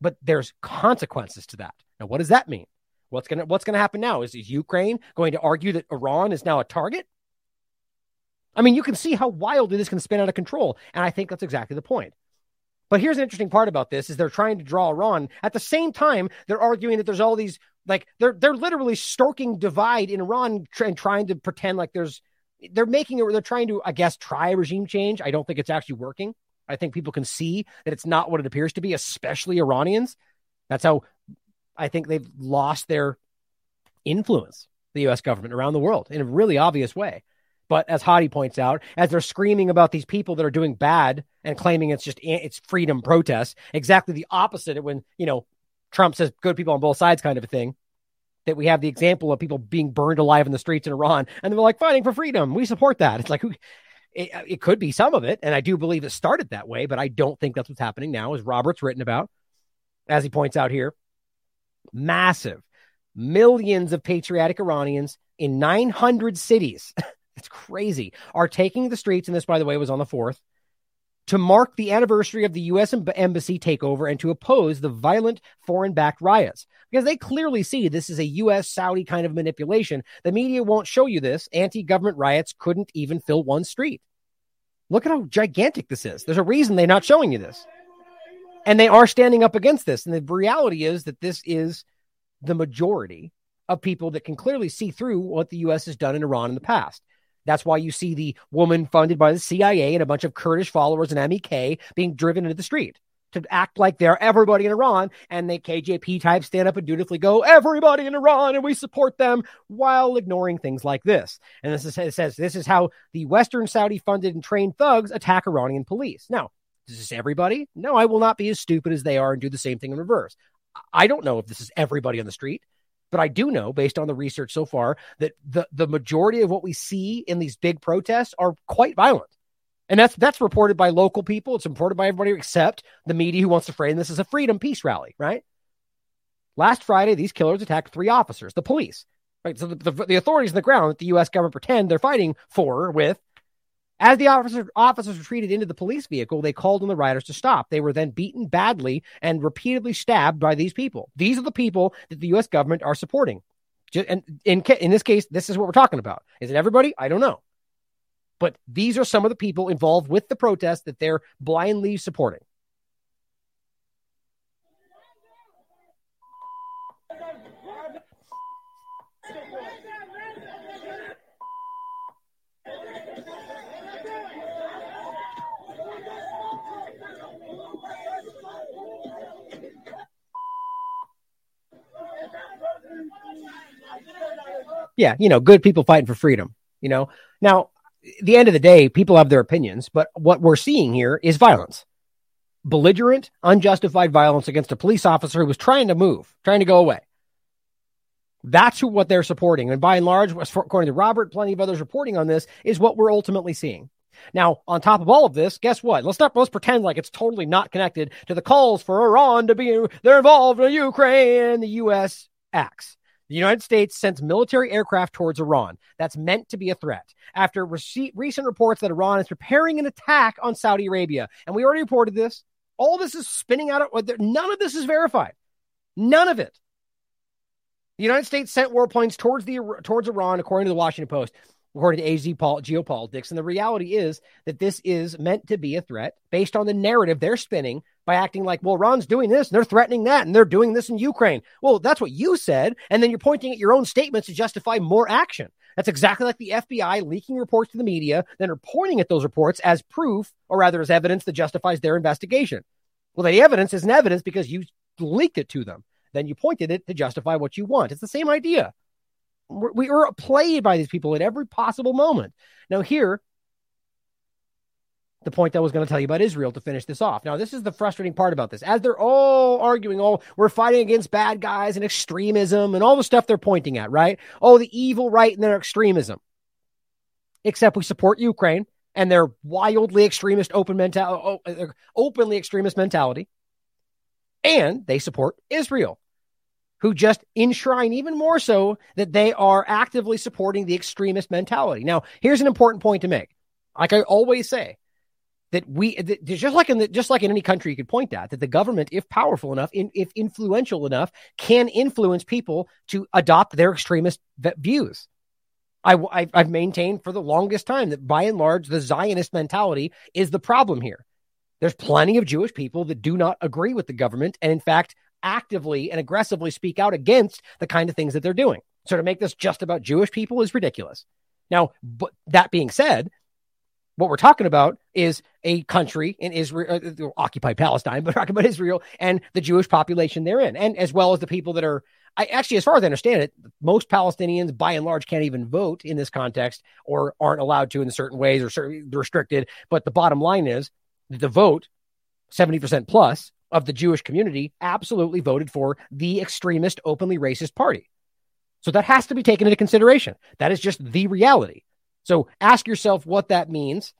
But there's consequences to that. Now, what does that mean? What's gonna What's gonna happen now? Is, Ukraine going to argue that Iran is now a target? I mean, you can see how wildly this can spin out of control, and I think that's exactly the point. But here's an interesting part about this: is they're trying to draw Iran at the same time they're arguing that there's all these like they're they're literally stoking divide in Iran and trying to pretend like there's they're making it, they're trying to, I guess, try regime change. I don't think it's actually working. I think people can see that it's not what it appears to be, especially Iranians. That's how I think they've lost their influence, the US government around the world in a really obvious way. But as Hadi points out, as they're screaming about these people that are doing bad and claiming it's just eh, it's freedom protests, exactly the opposite of when, you know, Trump says good people on both sides kind of a thing that we have the example of people being burned alive in the streets in Iran, and they're like fighting for freedom. We support that. It's like it, it could be some of it, and I do believe it started that way, but I don't think that's what's happening now, as Robert's written about, as he points out here. Massive, millions of patriotic Iranians in 900 cities. [laughs] it's crazy. Are taking the streets, and this, by the way, was on the fourth to mark the anniversary of the U.S. embassy takeover and to oppose the violent foreign backed riots. Because they clearly see this is a U.S. Saudi kind of manipulation. The media won't show you this. Anti government riots couldn't even fill one street. Look at how gigantic this is. There's a reason they're not showing you this. And they are standing up against this. And the reality is that this is the majority of people that can clearly see through what the U.S. has done in Iran in the past. That's why you see the woman funded by the CIA and a bunch of Kurdish followers and MEK being driven into the street to act like they're everybody in Iran. And the KJP types stand up and dutifully go, everybody in Iran, and we support them while ignoring things like this. And this is, it says this is how the Western Saudi funded and trained thugs attack Iranian police. Now, is everybody? No, I will not be as stupid as they are and do the same thing in reverse. I don't know if this is everybody on the street. But I do know, based on the research so far, that the, the majority of what we see in these big protests are quite violent. And that's that's reported by local people. It's reported by everybody except the media who wants to frame this as a freedom peace rally, right? Last Friday, these killers attacked three officers, the police. Right. So the, the, the authorities on the ground that the US government pretend they're fighting for with as the officer, officers retreated into the police vehicle, they called on the riders to stop. They were then beaten badly and repeatedly stabbed by these people. These are the people that the U.S. government are supporting. And in, in this case, this is what we're talking about. Is it everybody? I don't know. But these are some of the people involved with the protest that they're blindly supporting. Yeah, you know, good people fighting for freedom, you know. Now, the end of the day, people have their opinions, but what we're seeing here is violence. Belligerent, unjustified violence against a police officer who was trying to move, trying to go away. That's who, what they're supporting. And by and large, according to Robert, plenty of others reporting on this, is what we're ultimately seeing. Now, on top of all of this, guess what? Let's not let's pretend like it's totally not connected to the calls for Iran to be they're involved in Ukraine. The U.S. acts. The United States sends military aircraft towards Iran. That's meant to be a threat. After recent reports that Iran is preparing an attack on Saudi Arabia, and we already reported this. All this is spinning out. Of, none of this is verified. None of it. The United States sent warplanes towards the towards Iran, according to the Washington Post according to AZ geopolitics. And the reality is that this is meant to be a threat based on the narrative they're spinning by acting like, well, Ron's doing this and they're threatening that and they're doing this in Ukraine. Well, that's what you said. And then you're pointing at your own statements to justify more action. That's exactly like the FBI leaking reports to the media, then are pointing at those reports as proof, or rather as evidence that justifies their investigation. Well, the evidence isn't evidence because you leaked it to them. Then you pointed it to justify what you want. It's the same idea we are played by these people at every possible moment. Now, here, the point that I was going to tell you about Israel to finish this off. Now, this is the frustrating part about this. As they're all arguing, oh, we're fighting against bad guys and extremism and all the stuff they're pointing at, right? Oh, the evil right and their extremism. Except we support Ukraine and their wildly extremist open mentality, uh, openly extremist mentality. And they support Israel who just enshrine even more so that they are actively supporting the extremist mentality. Now, here's an important point to make. Like I always say, that we that just like in the, just like in any country you could point at that the government if powerful enough in, if influential enough can influence people to adopt their extremist views I, I've maintained for the longest time that by and large the zionist mentality is the problem here there's plenty of jewish people that do not agree with the government and in fact actively and aggressively speak out against the kind of things that they're doing. So to make this just about Jewish people is ridiculous. Now, but that being said, what we're talking about is a country in Israel, uh, occupied Palestine, [laughs] but talking about Israel and the Jewish population therein, and as well as the people that are. I actually, as far as I understand it, most Palestinians, by and large, can't even vote in this context, or aren't allowed to in certain ways, or certain restricted. But the bottom line is, the vote, seventy percent plus, of the Jewish community absolutely voted for the extremist, openly racist party. So that has to be taken into consideration. That is just the reality. So ask yourself what that means,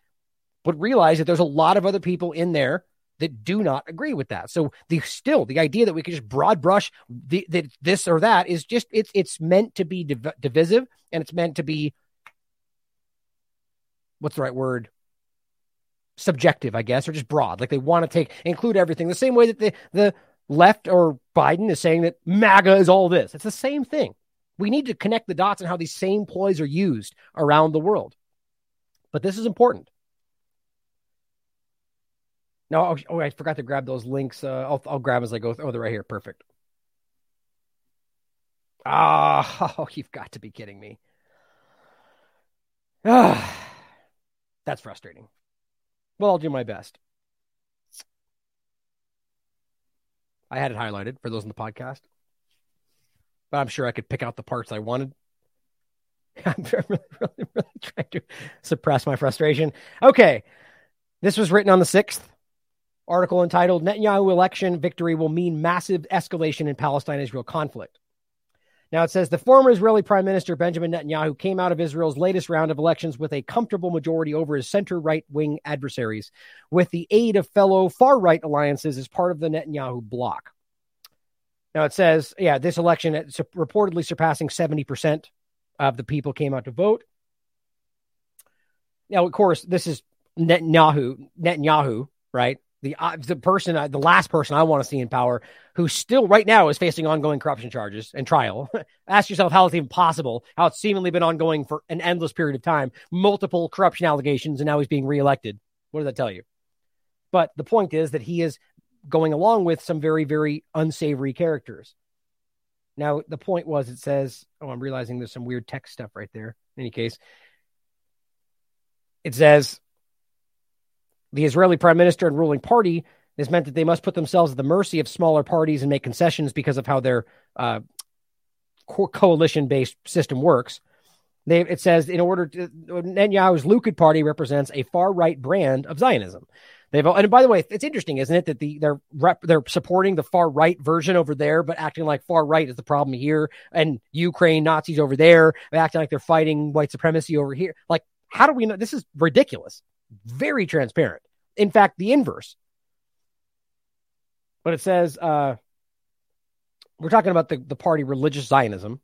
but realize that there's a lot of other people in there that do not agree with that. So the still the idea that we could just broad brush the, this or that is just it's it's meant to be div- divisive and it's meant to be what's the right word subjective, I guess, or just broad. Like they want to take include everything the same way that the the left or Biden is saying that MAGA is all this. It's the same thing. We need to connect the dots on how these same ploys are used around the world. But this is important. No, oh, oh, I forgot to grab those links. Uh, I'll, I'll grab as I go. Oh, they're right here. Perfect. Ah, [laughs] oh, you've got to be kidding me. Ah, that's frustrating. Well, I'll do my best. I had it highlighted for those in the podcast, but I'm sure I could pick out the parts I wanted. [laughs] I'm really, really, really trying to suppress my frustration. Okay. This was written on the 6th. Article entitled Netanyahu election victory will mean massive escalation in Palestine Israel conflict. Now it says the former Israeli Prime Minister Benjamin Netanyahu came out of Israel's latest round of elections with a comfortable majority over his center right wing adversaries, with the aid of fellow far right alliances as part of the Netanyahu bloc. Now it says, yeah, this election reportedly surpassing 70% of the people came out to vote. Now, of course, this is Netanyahu, Netanyahu, right? The uh, the person, the last person I want to see in power, who still right now is facing ongoing corruption charges and trial. [laughs] Ask yourself how it's even possible, how it's seemingly been ongoing for an endless period of time, multiple corruption allegations, and now he's being reelected. What does that tell you? But the point is that he is going along with some very, very unsavory characters. Now, the point was, it says, oh, I'm realizing there's some weird text stuff right there. In any case, it says the Israeli prime minister and ruling party has meant that they must put themselves at the mercy of smaller parties and make concessions because of how their uh, co- coalition based system works. They, it says in order to Netanyahu's Likud party represents a far right brand of Zionism. They've and by the way, it's interesting, isn't it, that the they're rep, they're supporting the far right version over there, but acting like far right is the problem here, and Ukraine Nazis over there, acting like they're fighting white supremacy over here. Like, how do we know? This is ridiculous. Very transparent. In fact, the inverse. But it says uh, we're talking about the, the party religious Zionism.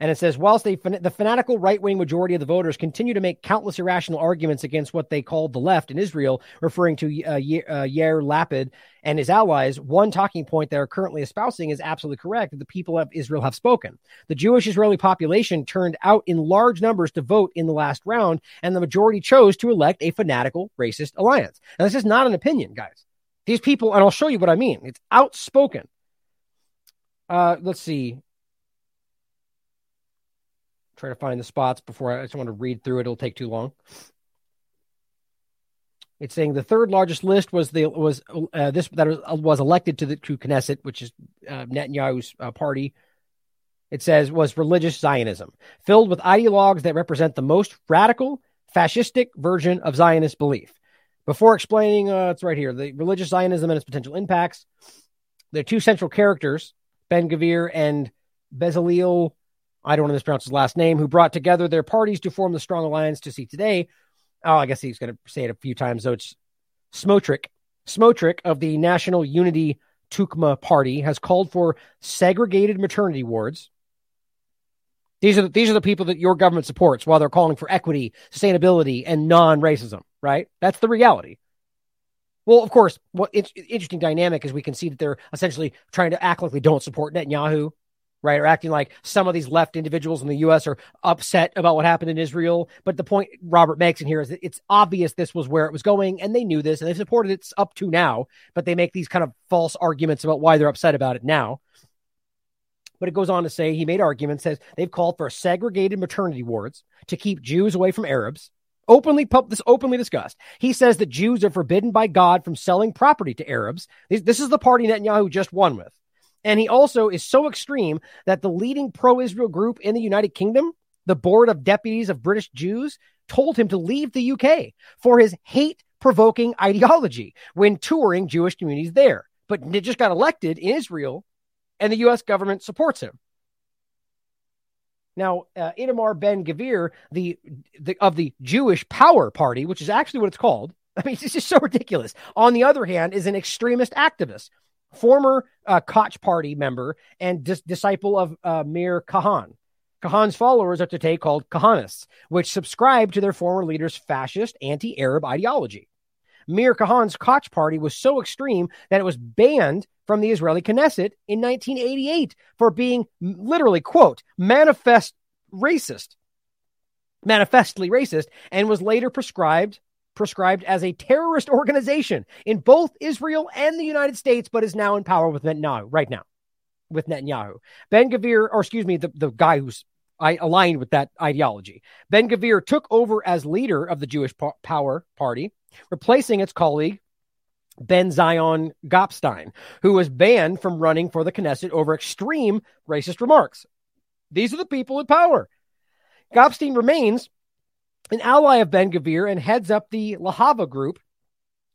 And it says, whilst they, the fanatical right wing majority of the voters continue to make countless irrational arguments against what they called the left in Israel, referring to uh, uh, Yair Lapid and his allies, one talking point they are currently espousing is absolutely correct that the people of Israel have spoken. The Jewish Israeli population turned out in large numbers to vote in the last round, and the majority chose to elect a fanatical racist alliance. Now, this is not an opinion, guys. These people, and I'll show you what I mean, it's outspoken. Uh, let's see try to find the spots before I, just want to read through it. It'll take too long. It's saying the third largest list was the was uh, this that was, was, elected to the to Knesset, which is uh, Netanyahu's uh, party. It says was religious Zionism, filled with ideologues that represent the most radical, fascistic version of Zionist belief. Before explaining, uh, it's right here the religious Zionism and its potential impacts. The two central characters, Ben Gvir and Bezalel I don't want to mispronounce his last name, who brought together their parties to form the strong alliance to see today. Oh, I guess he's going to say it a few times, though. It's Smotrich. Smotrich of the National Unity Tkuma Party has called for segregated maternity wards. These are the, these are the people that your government supports while they're calling for equity, sustainability, and non-racism. Right? That's the reality. Well, of course, what it's interesting dynamic is we can see that they're essentially trying to act like they don't support Netanyahu, right? Or acting like some of these left individuals in the U.S. are upset about what happened in Israel. But the point Robert makes in here is that it's obvious this was where it was going, and they knew this, and they've supported it up to now. But they make these kind of false arguments about why they're upset about it now. But it goes on to say he made arguments says they've called for segregated maternity wards to keep Jews away from Arabs. Openly, this openly discussed. He says that Jews are forbidden by God from selling property to Arabs. This is the party Netanyahu just won with. And he also is so extreme that the leading pro Israel group in the United Kingdom, the Board of Deputies of British Jews, told him to leave the UK for his hate provoking ideology when touring Jewish communities there. But he just got elected in Israel, and the U.S. government supports him. Now, uh, Itamar Ben Gvir, the, the of the Jewish Power Party, which is actually what it's called. [laughs] I mean, it's just so ridiculous. On the other hand, is an extremist activist former uh, Kach party member and dis- disciple of uh, Meir Kahane. Kahane's followers are today called Kahanists, which subscribe to their former leader's fascist, anti Arab ideology. Meir Kahane's Kach party was so extreme that it was banned from the Israeli Knesset in 1988 for being literally, quote, manifest racist, manifestly racist, and was later prescribed prescribed as a terrorist organization in both Israel and the United States, but is now in power with Netanyahu right now. With Netanyahu, Ben Gavir, or excuse me, the, the guy who's I aligned with that ideology. Ben Gavir took over as leader of the Jewish Power Party, replacing its colleague Ben Zion Gopstein, who was banned from running for the Knesset over extreme racist remarks. These are the people in power. Gopstein remains an ally of Ben Gavir and heads up the Lahava group.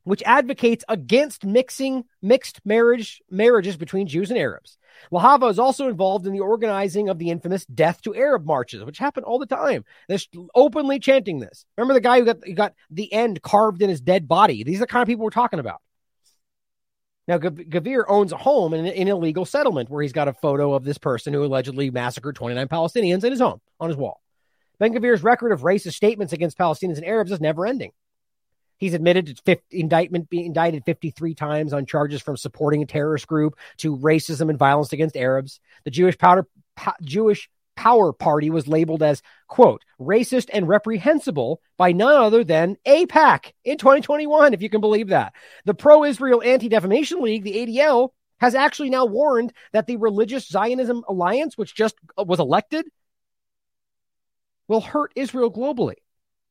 which advocates against mixing mixed marriage marriages between Jews and Arabs. Lahava is also involved in the organizing of the infamous Death to Arab marches, which happen all the time. They're openly chanting this. Remember the guy who got, who got the end carved in his dead body? These are the kind of people we're talking about. Now, Gavir owns a home in an illegal settlement where he's got a photo of this person who allegedly massacred 29 Palestinians in his home on his wall. Ben Gvir's record of racist statements against Palestinians and Arabs is never ending. He's admitted to 50, indictment being indicted 53 times on charges from supporting a terrorist group to racism and violence against Arabs. The Jewish Powder, Jewish Power Party was labeled as quote racist and reprehensible by none other than AIPAC in 2021, if you can believe that. The pro-Israel Anti-Defamation League, the ADL, has actually now warned that the Religious Zionism Alliance, which just uh, was elected, will hurt Israel globally.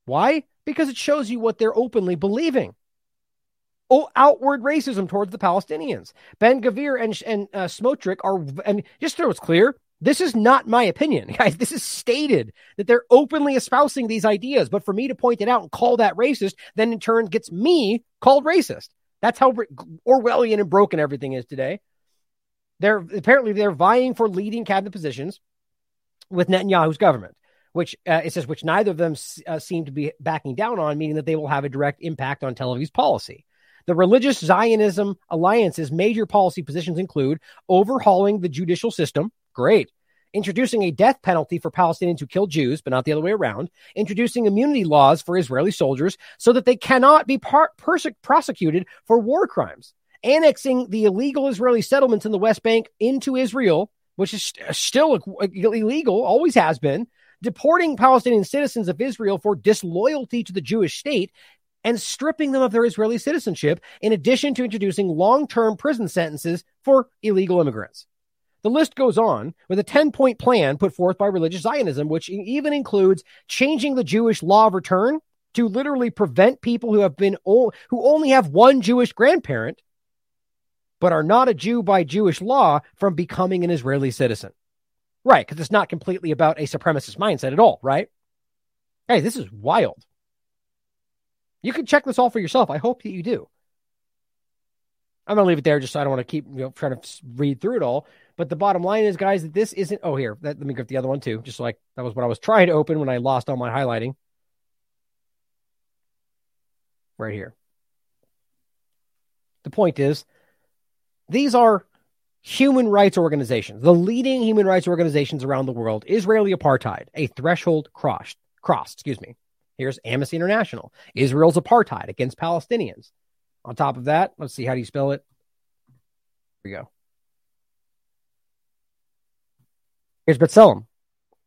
Why? Because it shows you what they're openly believing. Oh, outward racism towards the Palestinians. Ben Gavir and, and uh, Smotrich are, and just so it's clear, this is not my opinion, [laughs] guys. This is stated that they're openly espousing these ideas. But for me to point it out and call that racist, then in turn gets me called racist. That's how Orwellian and broken everything is today. They're apparently they're vying for leading cabinet positions with Netanyahu's government which uh, it says which neither of them uh, seem to be backing down on, meaning that they will have a direct impact on Tel Aviv's policy. The Religious Zionism Alliance's major policy positions include overhauling the judicial system, great, introducing a death penalty for Palestinians who kill Jews, but not the other way around, introducing immunity laws for Israeli soldiers so that they cannot be par- perse- prosecuted for war crimes, annexing the illegal Israeli settlements in the West Bank into Israel, which is st- still illegal, always has been, deporting Palestinian citizens of Israel for disloyalty to the Jewish state and stripping them of their Israeli citizenship, in addition to introducing long term prison sentences for illegal immigrants. The list goes on with a 10 point plan put forth by religious Zionism, which even includes changing the Jewish law of return to literally prevent people who have been who only have one Jewish grandparent but are not a Jew by Jewish law from becoming an Israeli citizen. Right, because it's not completely about a supremacist mindset at all, right? Hey, this is wild. You can check this all for yourself. I hope that you do. I'm going to leave it there just so I don't want to keep you know, trying to read through it all. But the bottom line is, guys, that this isn't. Oh, here, that, let me get the other one too. Just like that was what I was trying to open when I lost all my highlighting. Right here. The point is, these are human rights organizations, the leading human rights organizations around the world, Israeli apartheid, a threshold crossed, crossed, excuse me. Here's Amnesty International, Israel's apartheid against Palestinians. On top of that, let's see, how do you spell it? Here we go. Here's B'Tselem.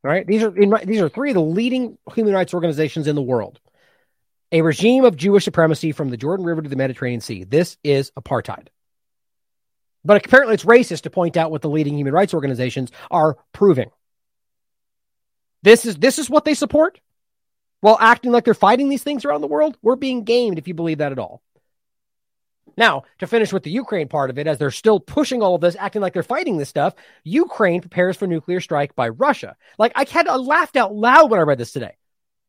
Right, these are in, these are three of the leading human rights organizations in the world. A regime of Jewish supremacy from the Jordan River to the Mediterranean Sea. This is apartheid. But apparently it's racist to point out what the leading human rights organizations are proving. This is this is what they support while acting like they're fighting these things around the world. We're being gamed if you believe that at all. Now, to finish with the Ukraine part of it, as they're still pushing all of this, acting like they're fighting this stuff, Ukraine prepares for nuclear strike by Russia. Like I had I laughed out loud when I read this today.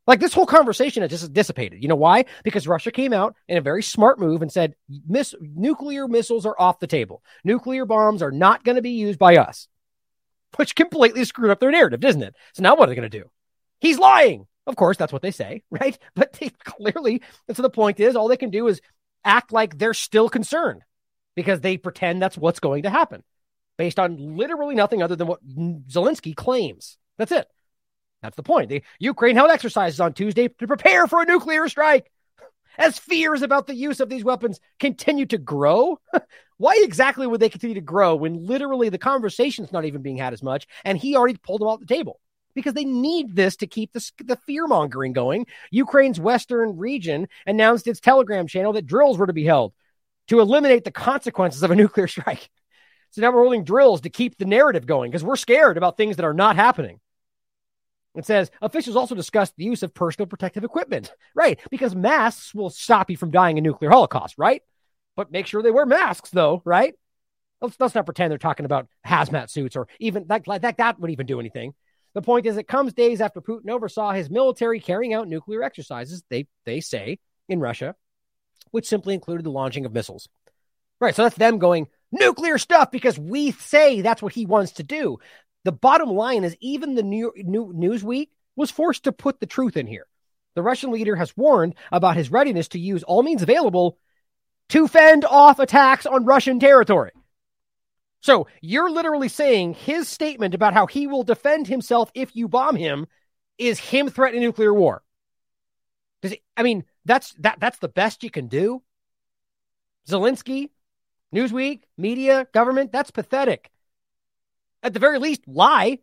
Like this whole conversation has just dissipated. You know why? Because Russia came out in a very smart move and said, Miss, nuclear missiles are off the table. Nuclear bombs are not going to be used by us, which completely screwed up their narrative, isn't it? So now what are they going to do? He's lying. Of course, that's what they say, [laughs] right? But they clearly, and so the point is, all they can do is act like they're still concerned because they pretend that's what's going to happen based on literally nothing other than what Zelensky claims. That's it. That's the point. The Ukraine held exercises on Tuesday to prepare for a nuclear strike. As fears about the use of these weapons continue to grow, [laughs] why exactly would they continue to grow when literally the conversation's not even being had as much and he already pulled them off the table? Because they need this to keep the, the fear mongering going. Ukraine's western region announced its Telegram channel that drills were to be held to eliminate the consequences of a [laughs] nuclear strike. So now we're holding drills to keep the narrative going because we're scared about things that are not happening. It says officials also discussed the use of personal protective equipment. Right. Because masks will stop you from dying a nuclear holocaust, right? But make sure they wear masks, though, right? Let's, let's not pretend they're talking about hazmat suits or even that, that, that would even do anything. The point is, it comes days after Putin oversaw his military carrying out nuclear exercises, they, they say, in Russia. which simply included the launching of missiles. Right. So that's them going nuclear stuff because we say that's what he wants to do. The bottom line is even the New, New Newsweek was forced to put the truth in here. The Russian leader has warned about his readiness to use all means available to fend off attacks on Russian territory. So you're literally saying his statement about how he will defend himself if you bomb him is him threatening nuclear war. Does I mean that's that that's the best you can do? Zelensky, Newsweek, media, government, that's pathetic. At the very least, lie.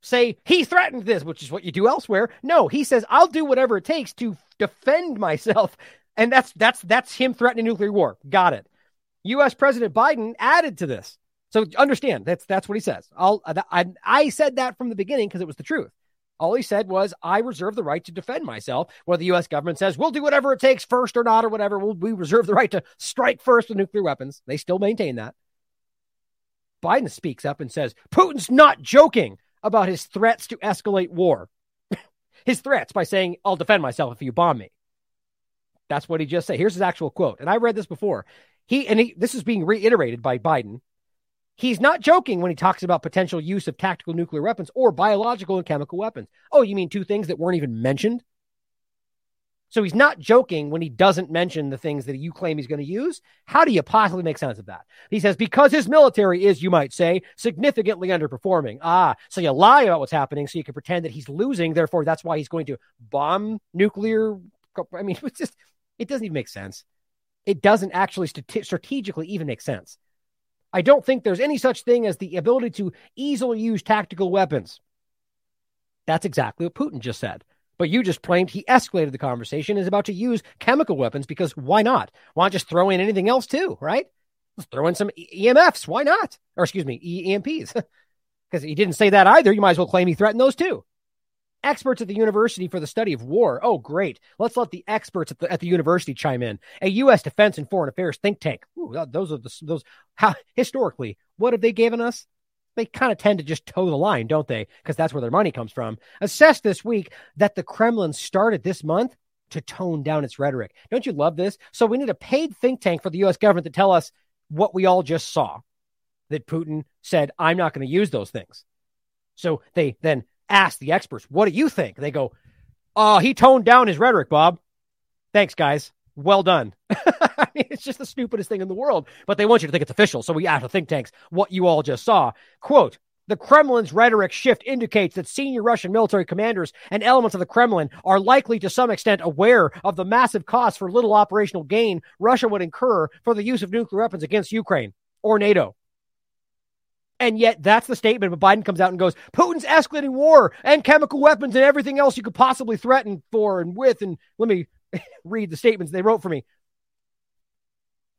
Say he threatened this, which is what you do elsewhere. No, he says I'll do whatever it takes to defend myself, and that's that's that's him threatening nuclear war. Got it. U.S. President Biden added to this. So understand that's that's what he says. I'll I, I said that from the beginning because it was the truth. All he said was, I reserve the right to defend myself. Whether the U.S. government says we'll do whatever it takes first or not, or whatever, we'll, we reserve the right to strike first with nuclear weapons. They still maintain that. Biden speaks up and says, Putin's not joking about his threats to escalate war. [laughs] his threats by saying, I'll defend myself if you bomb me. That's what he just said. Here's his actual quote. And I read this before. He and he, this is being reiterated by Biden He's not joking when he talks about potential use of tactical nuclear weapons or biological and chemical weapons. Oh, you mean two things that weren't even mentioned? So he's not joking when he doesn't mention the things that you claim he's going to use. How do you possibly make sense of that? He says, because his military is, you might say, significantly underperforming. Ah, so you lie about what's happening so you can pretend that he's losing. Therefore, that's why he's going to bomb nuclear. I mean, [laughs] it's just, it doesn't even make sense. It doesn't actually strategically even make sense. I don't think there's any such thing as the ability to easily use tactical weapons. That's exactly what Putin just said. But you just claimed he escalated the conversation is about to use chemical weapons because why not? Why not just throw in anything else too, right? Let's throw in some EMFs. Why not? Or excuse me, EMPs. Because [laughs] he didn't say that either. You might as well claim he threatened those too experts at the University for the Study of War. Oh, great. Let's let the experts at the, at the university chime in. A U.S. Defense and Foreign Affairs think tank. Ooh, those are the, those, how, historically, what have they given us? They kind of tend to just toe the line, don't they? Because that's where their money comes from. Assessed this week that the Kremlin started this month to tone down its rhetoric. Don't you love this? So we need a paid think tank for the U.S. government to tell us what we all just saw that Putin said, I'm not going to use those things. So they then ask the experts, what do you think? They go, oh, he toned down his rhetoric, Bob. Thanks, guys. Well done. [laughs] I mean, it's just the stupidest thing in the world, but they want you to think it's official. So we ask the think tanks what you all just saw. Quote, the Kremlin's rhetoric shift indicates that senior Russian military commanders and elements of the Kremlin are likely to some extent aware of the massive costs for little operational gain Russia would incur for the use of nuclear weapons against Ukraine or NATO. And yet, that's the statement. But Biden comes out and goes, Putin's escalating war and chemical weapons and everything else you could possibly threaten for and with. And let me [laughs] read the statements they wrote for me.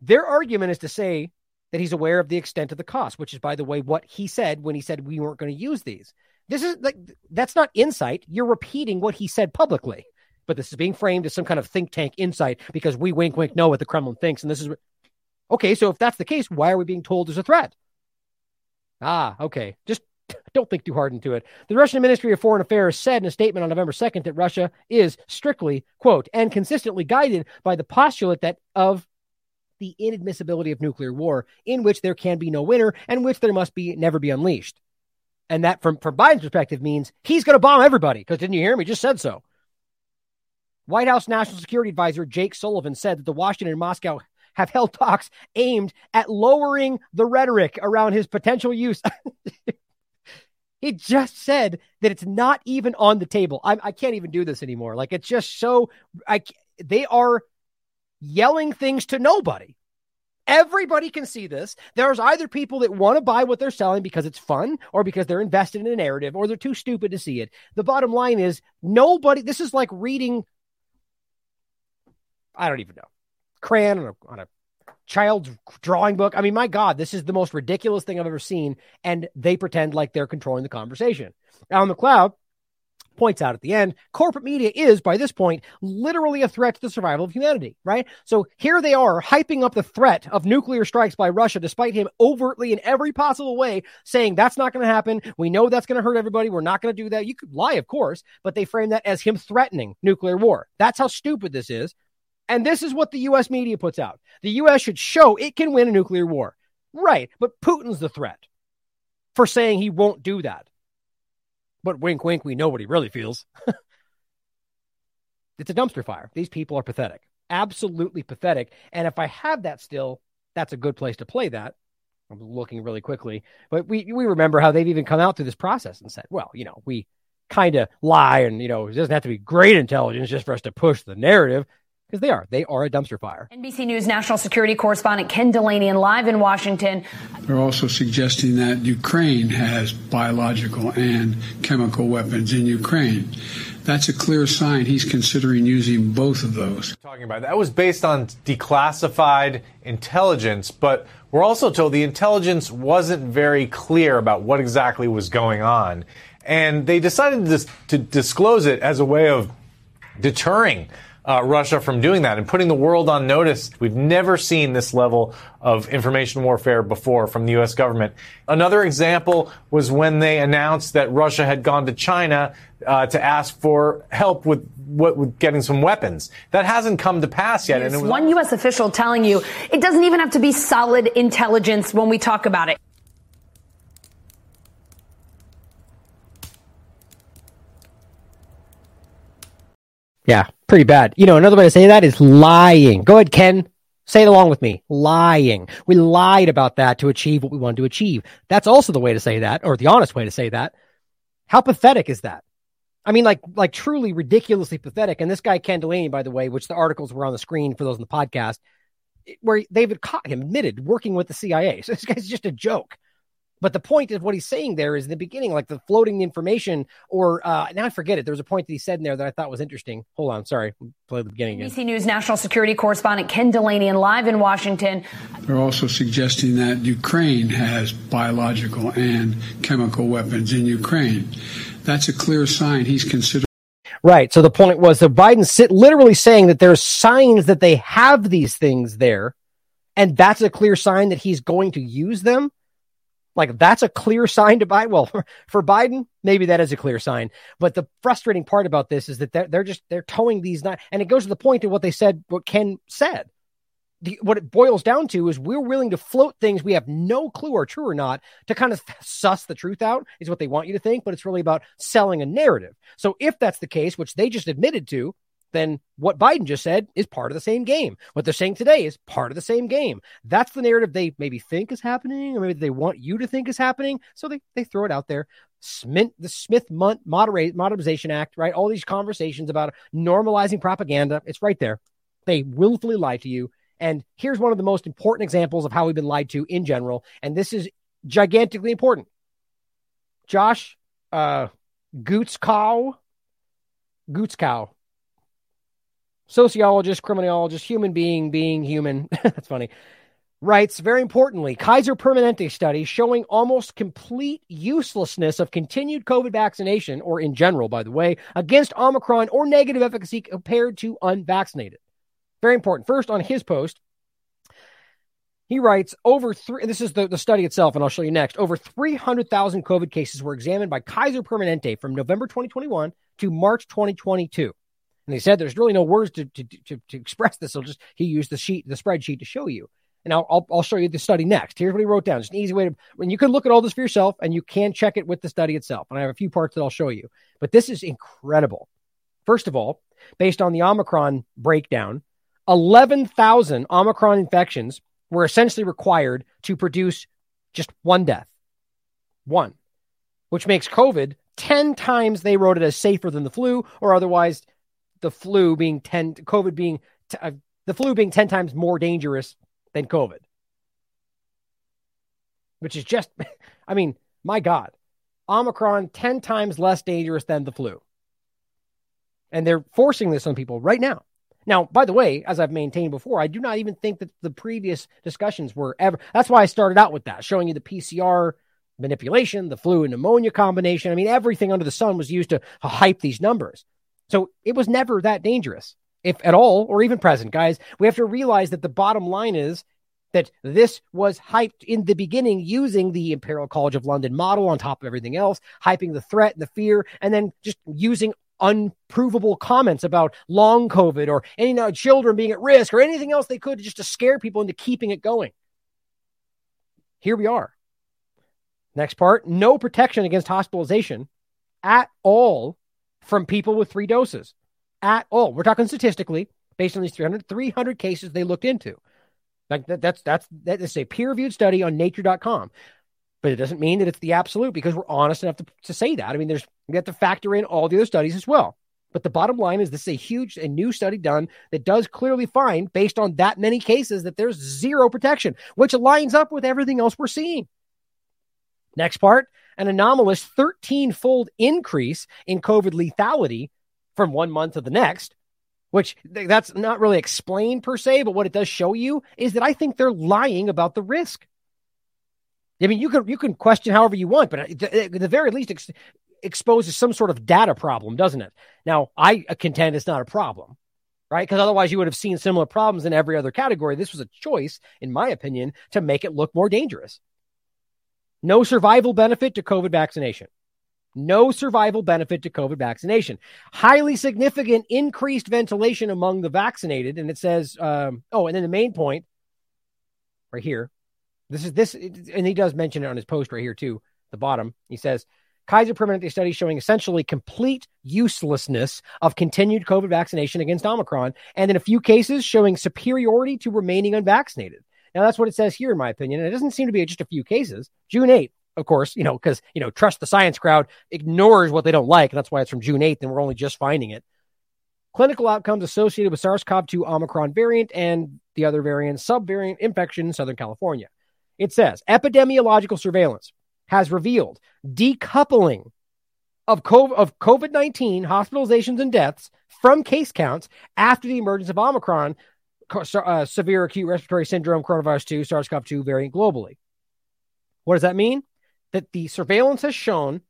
Their argument is to say that he's aware of the extent of the cost, which is, by the way, what he said when he said we weren't going to use these. This is like, that's not insight. You're repeating what he said publicly. But this is being framed as some kind of think tank insight because we wink, wink, know what the Kremlin thinks. And this is okay. So if that's the case, why are we being told there's a threat? Ah, okay. Just don't think too hard into it. The Russian Ministry of Foreign Affairs said in a statement on November 2nd that Russia is strictly, quote, and consistently guided by the postulate that of the inadmissibility of nuclear war, in which there can be no winner and which there must be never be unleashed. And that, from, from Biden's perspective, means he's going to bomb everybody. Because didn't you hear me? Just said so. White House National Security Advisor Jake Sullivan said that the Washington and Moscow have held talks aimed at lowering the rhetoric around his potential use. [laughs] he just said that it's not even on the table. I, I can't even do this anymore. Like it's just so I they are yelling things to nobody. Everybody can see this. There's either people that want to buy what they're selling because it's fun or because they're invested in a narrative or they're too stupid to see it. The bottom line is nobody, this is like reading, I don't even know crayon on a, on a child's drawing book. I mean, my God, this is the most ridiculous thing I've ever seen. And they pretend like they're controlling the conversation. Alan MacLeod points out at the end corporate media is, by this point, literally a threat to the survival of humanity, right? So here they are hyping up the threat of nuclear strikes by Russia, despite him overtly in every possible way saying that's not going to happen. We know that's going to hurt everybody. We're not going to do that. You could lie, of course, but they frame that as him threatening nuclear war. That's how stupid this is. And this is what the US media puts out. The US should show it can win a nuclear war. Right. But Putin's the threat for saying he won't do that. But wink, wink, we know what he really feels. [laughs] it's a dumpster fire. These people are pathetic, absolutely pathetic. And if I have that still, that's a good place to play that. I'm looking really quickly, but we we remember how they've even come out through this process and said, well, you know, we kind of lie, and you know, it doesn't have to be great intelligence just for us to push the narrative because they are. They are a dumpster fire. NBC News national security correspondent Ken Dilanian live in Washington. They're also suggesting that Ukraine has biological and chemical weapons in Ukraine. That's a clear sign he's considering using both of those. Talking about that was based on declassified intelligence, but we're also told the intelligence wasn't very clear about what exactly was going on. And they decided to, to disclose it as a way of deterring uh, Russia from doing that and putting the world on notice. We've never seen this level of information warfare before from the U.S. government. Another example was when they announced that Russia had gone to China uh, to ask for help with, what, with getting some weapons. That hasn't come to pass yet. And one U.S. official telling you it doesn't even have to be solid intelligence when we talk about it. Yeah, pretty bad. You know, another way to say that is lying. Go ahead, Ken. Say it along with me. Lying. We lied about that to achieve what we wanted to achieve. That's also the way to say that, or the honest way to say that. How pathetic is that? I mean, like, like truly ridiculously pathetic. And this guy, Ken Dilanian, by the way, which the articles were on the screen for those in the podcast, where they've admitted working with the CIA. [laughs] So this guy's just a joke. But the point of what he's saying there is in the beginning, like the floating information, or uh, now I forget it. There was a point that he said in there that I thought was interesting. Hold on, sorry, play the beginning again. NBC News national security correspondent Ken Dilanian live in Washington. They're also suggesting that Ukraine has biological and chemical weapons in Ukraine. That's a clear sign he's considering. Right. So the point was that Biden's sit, literally saying that there's signs that they have these things there, and that's a clear sign that he's going to use them. Like that's a clear sign to buy. Well, [laughs] for, Biden, maybe that is a clear sign. But the frustrating part about this is that they're, they're just they're towing these not, and it goes to the point of what they said, what Ken said. The, what it boils down to is we're willing to float things we have no clue are true or not to kind of [laughs] suss the truth out is what they want you to think, but it's really about selling a narrative. So if that's the case, which they just admitted to, then what Biden just said is part of the same game. What they're saying today is part of the same game. That's the narrative they maybe think is happening, or maybe they want you to think is happening. So they, they throw it out there. Smith, the Smith Moderate, Modernization Act, right? All these conversations about normalizing propaganda. It's right there. They willfully lie to you. And here's one of the most important examples of how we've been lied to in general. And this is gigantically important. Josh uh, Guetzkow, Guetzkow, sociologist, criminologist, human being, being human. [laughs] That's funny. Writes very importantly, Kaiser Permanente study showing almost complete uselessness of continued COVID vaccination, or in general, by the way, against Omicron or negative efficacy compared to unvaccinated. Very important. First, on his post, he writes over three, this is the, the study itself, and I'll show you next. Over 300,000 COVID cases were examined by Kaiser Permanente from November 2021 to March 2022. And he said there's really no words to, to, to, to express this. So just he used the sheet, the spreadsheet to show you. And I'll, I'll, I'll show you the study next. Here's what he wrote down. It's an easy way to, when you can look at all this for yourself and you can check it with the study itself. And I have a few parts that I'll show you. But this is incredible. First of all, based on the Omicron breakdown, 11,000 Omicron infections were essentially required to produce just one death. One, which makes COVID 10 times they wrote it as safer than the flu or otherwise the flu being 10 covid being t- uh, the flu being 10 times more dangerous than covid. Which is just [laughs] i mean my god omicron 10 times less dangerous than the flu. And they're forcing this on people right now. Now by the way as i've maintained before i do not even think that the previous discussions were ever that's why i started out with that showing you the pcr manipulation the flu and pneumonia combination. I mean everything under the sun was used to hype these numbers so it was never that dangerous, if at all, or even present, guys. We have to realize that the bottom line is that this was hyped in the beginning using the Imperial College of London model on top of everything else, hyping the threat and the fear, and then just using unprovable comments about long COVID or any you know, children being at risk or anything else they could just to scare people into keeping it going. Here we are. Next part no protection against hospitalization at all from people with three doses. At all. We're talking statistically based on these 300, 300 cases they looked into. Like that, that's that's that is a peer reviewed study on nature.com. But it doesn't mean that it's the absolute because we're honest enough to, to say that. I mean, there's we have to factor in all the other studies as well. But the bottom line is this is a huge and new study done that does clearly find, based on that many cases, that there's zero protection, which lines up with everything else we're seeing. Next part an anomalous 13 fold increase in COVID lethality from one month to the next, which that's not really explained per se, but what it does show you is that I think they're lying about the risk. I mean, you can you can question however you want, but at the very least, ex- exposes some sort of data problem, doesn't it? Now, I contend it's not a problem, right? Because otherwise, you would have seen similar problems in every other category. This was a choice, in my opinion, to make it look more dangerous. No survival benefit to COVID vaccination. No survival benefit to COVID vaccination. Highly significant increased ventilation among the vaccinated. And it says, um, oh, and then the main point right here. This is this, and he does mention it on his post right here too. The bottom, he says, Kaiser Permanente study showing essentially complete uselessness of continued COVID vaccination against Omicron, and in a few cases showing superiority to remaining unvaccinated. Now that's what it says here, in my opinion. And it doesn't seem to be just a few cases. June 8th, of course, you know, because you know, trust the science crowd ignores what they don't like, and that's why it's from June 8th, and we're only just finding it. Clinical outcomes associated with SARS-CoV-2 Omicron variant and the other variant subvariant infection in Southern California. It says epidemiological surveillance has revealed decoupling of COVID 19 hospitalizations and deaths from case counts after the emergence of Omicron, uh, severe acute respiratory syndrome, coronavirus 2, SARS CoV 2 variant globally. What does that mean? That the surveillance has shown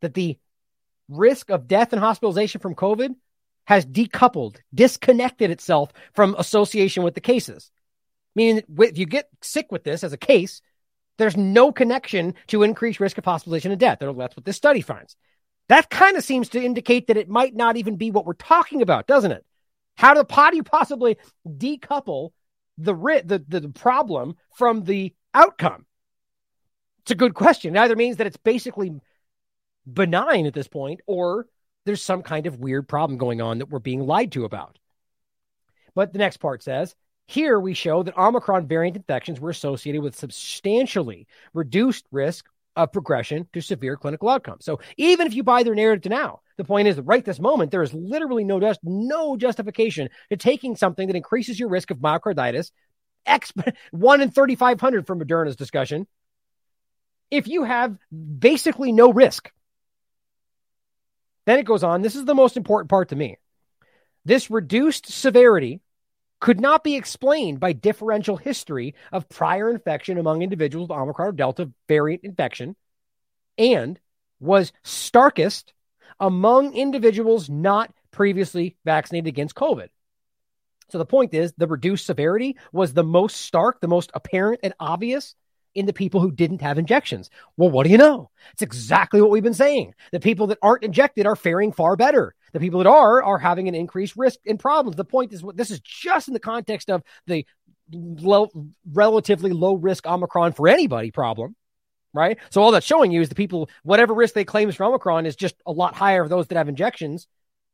that the risk of death and hospitalization from COVID has decoupled, disconnected itself from association with the cases. Meaning, that if you get sick with this as a case, there's no connection to increased risk of hospitalization and death. That's what this study finds. That kind of seems to indicate that it might not even be what we're talking about, doesn't it? How do, how do you possibly decouple the, the, the, the problem from the outcome? It's a good question. It either means that it's basically benign at this point, or there's some kind of weird problem going on that we're being lied to about. But the next part says here we show that Omicron variant infections were associated with substantially reduced risk of progression to severe clinical outcomes. So even if you buy their narrative to now, the point is that right this moment, there is literally no, just, no justification to taking something that increases your risk of myocarditis, exp- [laughs] 1 in 3,500 for Moderna's discussion, if you have basically no risk. Then it goes on. This is the most important part to me. This reduced severity could not be explained by differential history of prior infection among individuals with Omicron or Delta variant infection and was starkest among individuals not previously vaccinated against COVID. So the point is the reduced severity was the most stark, the most apparent and obvious in the people who didn't have injections. Well, what do you know? It's exactly what we've been saying. The people that aren't injected are faring far better. The people that are are having an increased risk and problems. The point is, this is just in the context of the low, relatively low risk Omicron for anybody problem, right? So all that's showing you is the people, whatever risk they claim is for Omicron is just a lot higher for those that have injections,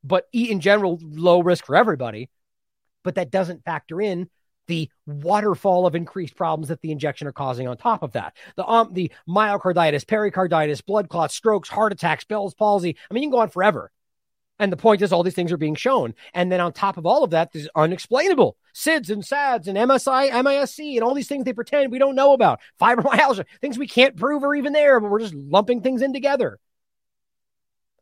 but in general, low risk for everybody. But that doesn't factor in the waterfall of increased problems that the injection are causing on top of that. The um, the myocarditis, pericarditis, blood clots, strokes, heart attacks, Bell's palsy. I mean, you can go on forever. And the point is, all these things are being shown. And then on top of all of that, there's unexplainable SIDS and SADS and MSI, MISC, and all these things they pretend we don't know about. [laughs] Fibromyalgia, things we can't prove are even there, but we're just lumping things in together.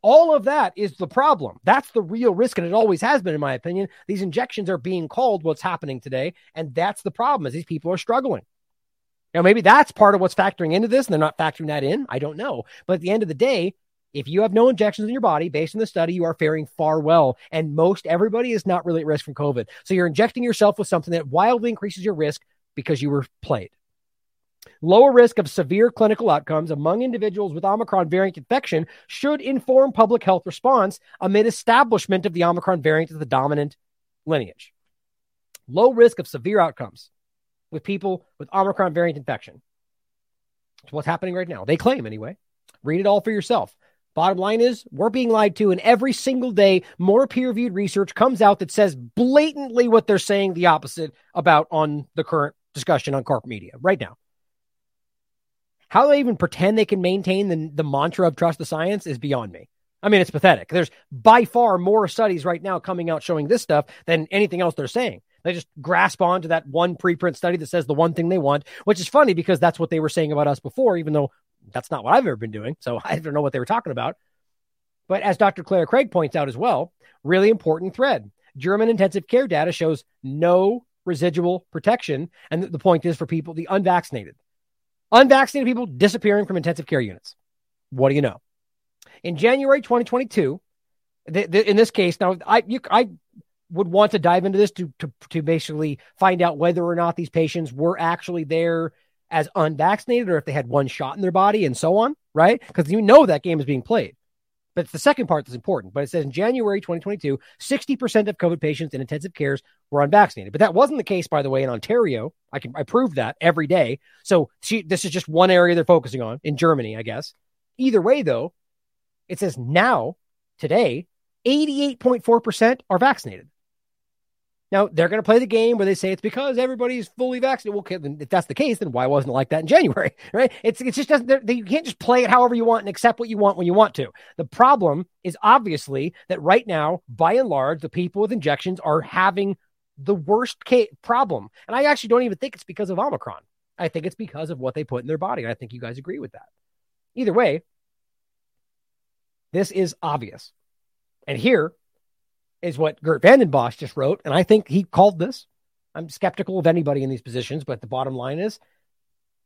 All of that is the problem. That's the real risk, and it always has been, in my opinion. These injections are being called what's happening today, and that's the problem. Is these people are struggling. Now, maybe that's part of what's factoring into this, and they're not factoring that in. I don't know. But at the end of the day, if you have no injections in your body, based on the study, you are faring far well. And most everybody is not really at risk from COVID. So you're injecting yourself with something that wildly increases your risk because you were played. Lower risk of severe clinical outcomes among individuals with Omicron variant infection should inform public health response amid establishment of the Omicron variant as the dominant lineage. Low risk of severe outcomes with people with Omicron variant infection. It's what's happening right now. They claim, anyway. Read it all for yourself. Bottom line is, we're being lied to, and every single day, more peer reviewed research comes out that says blatantly what they're saying the opposite about on the current discussion on corporate media right now. How they even pretend they can maintain the, the mantra of trust the science is beyond me. I mean, it's pathetic. There's by far more studies right now coming out showing this stuff than anything else they're saying. They just grasp onto that one preprint study that says the one thing they want, which is funny because that's what they were saying about us before, even though that's not what I've ever been doing. So [laughs] I don't know what they were talking about. But as Dr. Clare Craig points out as well, really important thread. German intensive care data shows no residual protection. And the point is for people, the unvaccinated. Unvaccinated people disappearing from intensive care units. What do you know? In January 2022, in this case, now I you, I would want to dive into this to, to to basically find out whether or not these patients were actually there as unvaccinated or if they had one shot in their body and so on, right? Because you know that game is being played. But it's the second part that's important. But it says in January 2022, 60% of COVID patients in intensive cares were unvaccinated. But that wasn't the case, by the way, in Ontario. I can I prove that every day. So she, this is just one area they're focusing on in Germany, I guess. Either way, though, it says now, today, 88.4% are vaccinated. Now they're going to play the game where they say it's because everybody's fully vaccinated. Well, okay, then if that's the case, then why wasn't it like that in [laughs] January? Right? It's it's just doesn't. You can't just play it however you want and accept what you want when you want to. The problem is obviously that right now, by and large, the people with injections are having the worst case problem, and I actually don't even think it's because of Omicron. I think it's because of what they put in their body. And I think you guys agree with that. Either way, this is obvious, and here is what Geert Vanden Bossche just wrote. And I think he called this. I'm skeptical of anybody in these positions, but the bottom line is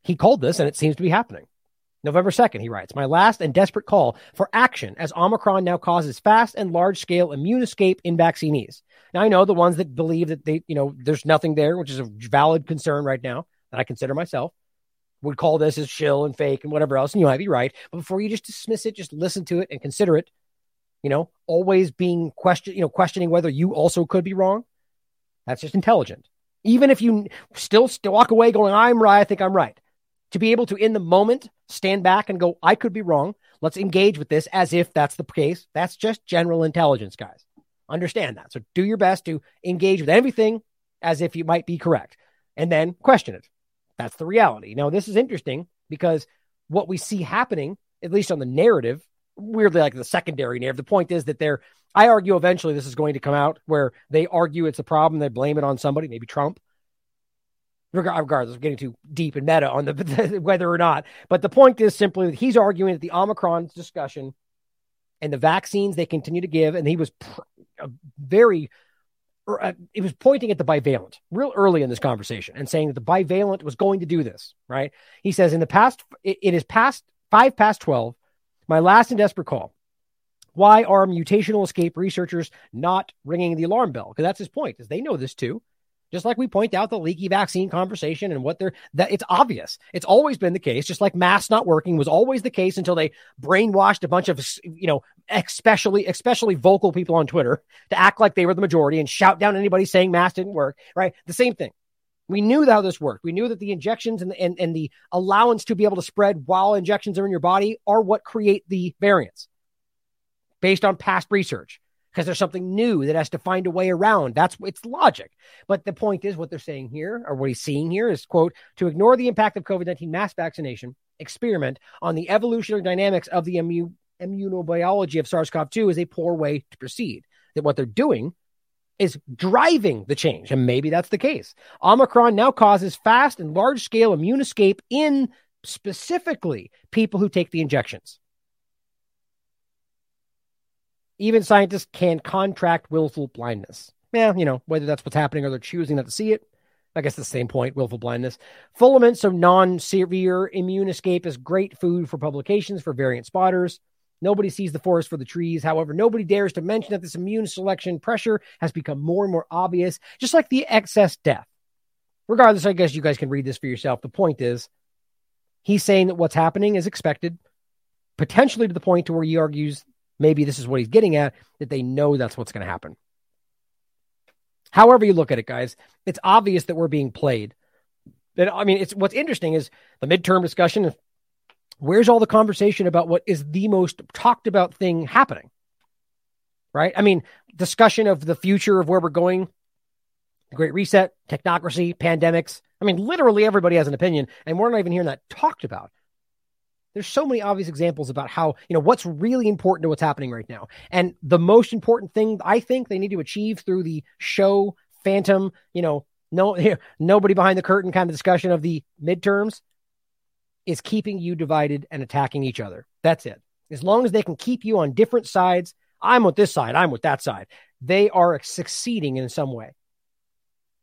he called this and it seems to be happening. November 2nd, he writes, My last and desperate call for action as Omicron now causes fast and large scale immune escape in vaccinees. Now, I know the ones that believe that they, you know, there's nothing there, which is a valid concern right now that I consider myself, would call this as shill and fake and whatever else. And you might be right. But before you just dismiss it, just listen to it and consider it you know, always being question, you know, questioning whether you also could be wrong. That's just intelligent. Even if you still, still walk away going, I'm right, I think I'm right. To be able to, in the moment, stand back and go, I could be wrong. Let's engage with this as if that's the case. That's just general intelligence, guys. Understand that. So do your best to engage with everything as if you might be correct and then question it. That's the reality. Now, this is interesting because what we see happening, at least on the narrative, weirdly like the secondary narrative. The point is that they're, I argue eventually this is going to come out where they argue it's a problem, they blame it on somebody, maybe Trump. Regardless, of getting too deep in meta on [laughs] the whether or not. But the point is simply that he's arguing that the Omicron discussion and the vaccines they continue to give, and he was pr- very uh, it was pointing at the bivalent real early in this conversation and saying that the bivalent was going to do this, right? He says in the past, it, it is past five past 12. My last and desperate call. Why are mutational escape researchers not ringing the alarm bell? Because that's his point, is they know this too. Just like we point out the leaky vaccine conversation and what they're that it's obvious. It's always been the case. Just like masks not working was always the case until they brainwashed a bunch of you know, especially especially vocal people on Twitter to act like they were the majority and shout down anybody saying masks didn't work. Right, the same thing. We knew how this worked. We knew that the injections and, and, and the allowance to be able to spread while injections are in your body are what create the variants based on past research because there's something new that has to find a way around. That's it's logic. But the point is, what they're saying here, or what he's seeing here, is quote to ignore the impact of COVID nineteen mass vaccination experiment on the evolutionary dynamics of the immu- immunobiology of SARS CoV two is a poor way to proceed. That what they're doing is driving the change. And maybe that's the case. Omicron now causes fast and large scale immune escape in specifically people who take the injections. Even scientists can contract willful blindness. Yeah, you know, whether that's what's happening or they're choosing not to see it. I guess the same point, willful blindness. Full amounts of non severe immune escape is great food for publications for variant spotters. Nobody sees the forest for the trees. However, nobody dares to mention that this immune selection pressure has become more and more obvious, just like the excess death. Regardless, I guess you guys can read this for yourself. The point is, He's saying that what's happening is expected, potentially to the point to where he argues maybe this is what he's getting at, that they know that's what's going to happen. However you look at it, guys, it's obvious that we're being played. That I mean, it's what's interesting is the midterm discussion. Where's all the conversation about what is the most talked about thing happening? Right? I mean, discussion of the future of where we're going, the Great Reset, technocracy, pandemics. I mean, literally everybody has an opinion, and we're not even hearing that talked about. There's so many obvious examples about how, you know, what's really important to what's happening right now. And the most important thing I think they need to achieve through the show phantom, you know, no [laughs] nobody behind the curtain kind of discussion of the midterms is keeping you divided and attacking each other. That's it. As long as they can keep you on different sides, I'm with this side, I'm with that side. They are succeeding in some way.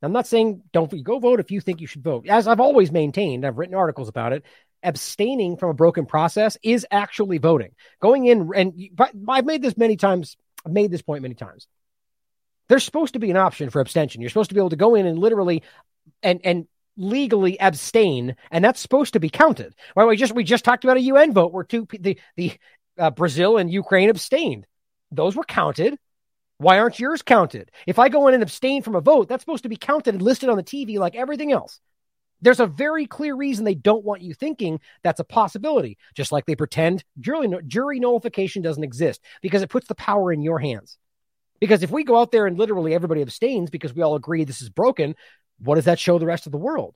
I'm not saying don't go vote if you think you should vote. As I've always maintained, I've written articles about it abstaining from a broken process is actually voting. Going in and I've made this many times. I've made this point many times. There's supposed to be an option for abstention. You're supposed to be able to go in and literally and and legally abstain, and that's supposed to be counted. Well, we just we just talked about a UN vote where two the the uh, Brazil and Ukraine abstained. Those were counted. Why aren't yours counted? If I go in and abstain from a vote, that's supposed to be counted and listed on the TV like everything else. There's a very clear reason they don't want you thinking that's a possibility, just like they pretend jury, jury nullification doesn't exist because it puts the power in your hands. Because if we go out there and literally everybody abstains because we all agree this is broken, what does that show the rest of the world?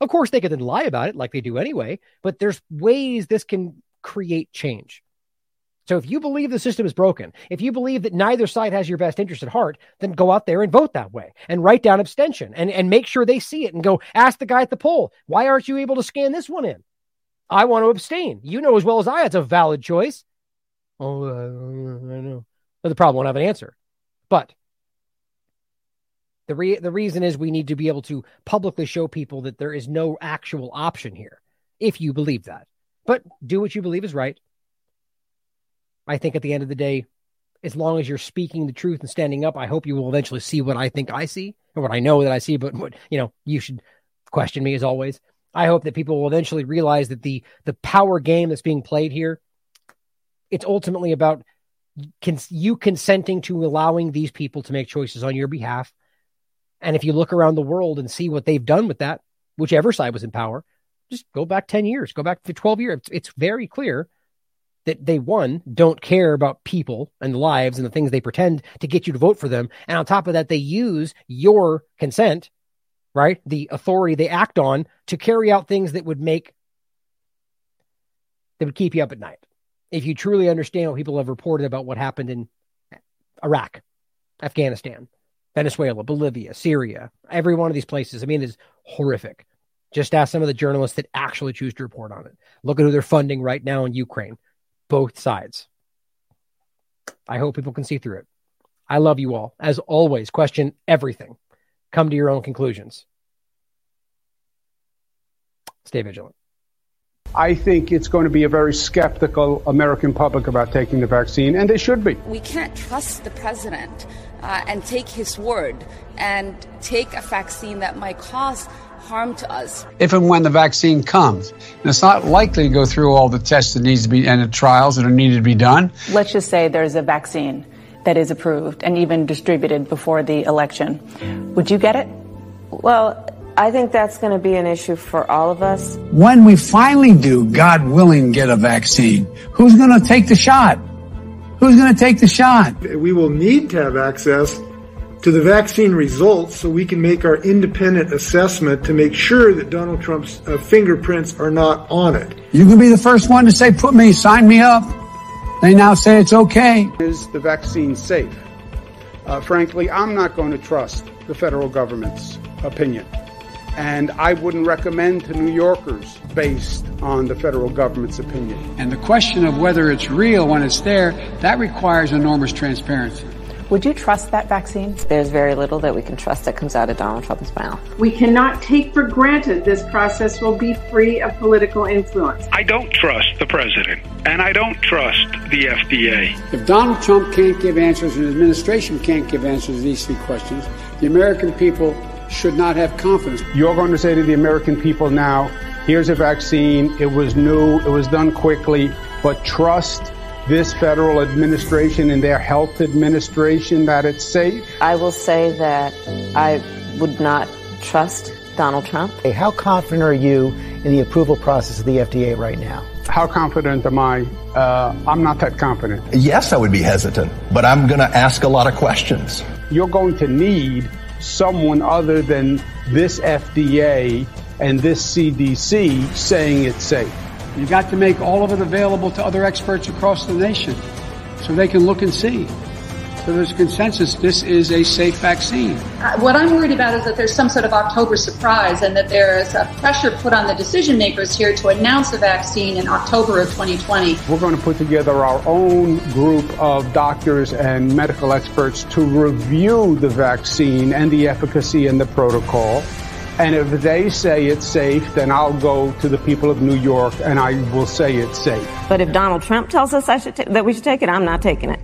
Of course, they could then lie about it like they do anyway, but there's ways this can create change. So if you believe the system is broken, if you believe that neither side has your best interest at heart, then go out there and vote that way and write down abstention and, and make sure they see it and go ask the guy at the poll, why aren't you able to scan this one in? I want to abstain. You know as well as I, it's a valid choice. Oh, I know. But the problem won't have an answer. But the re- the reason is we need to be able to publicly show people that there is no actual option here, if you believe that. But do what you believe is right I think at the end of the day, as long as you're speaking the truth and standing up, I hope you will eventually see what I think I see or what I know that I see. But what you know, you should question me as always. I hope that people will eventually realize that the the power game that's being played here, it's ultimately about cons- you consenting to allowing these people to make choices on your behalf. And if you look around the world and see what they've done with that, whichever side was in power, just go back 10 years, go back to 12 years. It's, very clear that they one don't care about people and lives and the things they pretend to get you to vote for them and on top of that they use your consent right the authority they act on to carry out things that would make that would keep you up at night if you truly understand what people have reported about what happened in iraq afghanistan venezuela bolivia syria every one of these places i mean is horrific just ask some of the journalists that actually choose to report on it look at who they're funding right now in ukraine both sides. I hope people can see through it. I love you all. As always, question everything. Come to your own conclusions. Stay vigilant. I think it's going to be a very skeptical American public about taking the vaccine, and they should be. We can't trust the president uh, and take his word and take a vaccine that might cause harm to us. If and when the vaccine comes, and it's not likely to go through all the tests that needs to be and the trials that are needed to be done. Let's just say there's a vaccine that is approved and even distributed before the election. Would you get it? Well, I think that's going to be an issue for all of us. When we finally do, God willing, get a vaccine, who's going to take the shot? Who's going to take the shot? We will need to have access to the vaccine results so we can make our independent assessment to make sure that Donald Trump's uh, fingerprints are not on it. You can be the first one to say, put me, sign me up. They now say it's okay. Is the vaccine safe? Uh, frankly, I'm not going to trust the federal government's opinion. And I wouldn't recommend to New Yorkers based on the federal government's opinion. And the question of whether it's real when it's there, that requires enormous transparency. Would you trust that vaccine? There's very little that we can trust that comes out of Donald Trump's mouth. We cannot take for granted this process will be free of political influence. I don't trust the president, and I don't trust the FDA. If Donald Trump can't give answers and his administration can't give answers to these three questions, the American people should not have confidence. You're going to say to the American people now, here's a vaccine. It was new. It was done quickly, but trust this federal administration and their health administration that it's safe? I will say that I would not trust Donald Trump. Hey, how confident are you in the approval process of the FDA right now? How confident am I? Uh, I'm not that confident. Yes, I would be hesitant, but I'm going to ask a lot of questions. You're going to need someone other than this FDA and this CDC saying it's safe. You've got to make all of it available to other experts across the nation so they can look and see. So there's consensus this is a safe vaccine. Uh, what I'm worried about is that there's some sort of October surprise and that there is a pressure put on the decision makers here to announce a vaccine in October of 2020. We're going to put together our own group of doctors and medical experts to review the vaccine and the efficacy and the protocol. And if they say it's safe, then I'll go to the people of New York and I will say it's safe. But if Donald Trump tells us I should ta- that we should take it, I'm not taking it.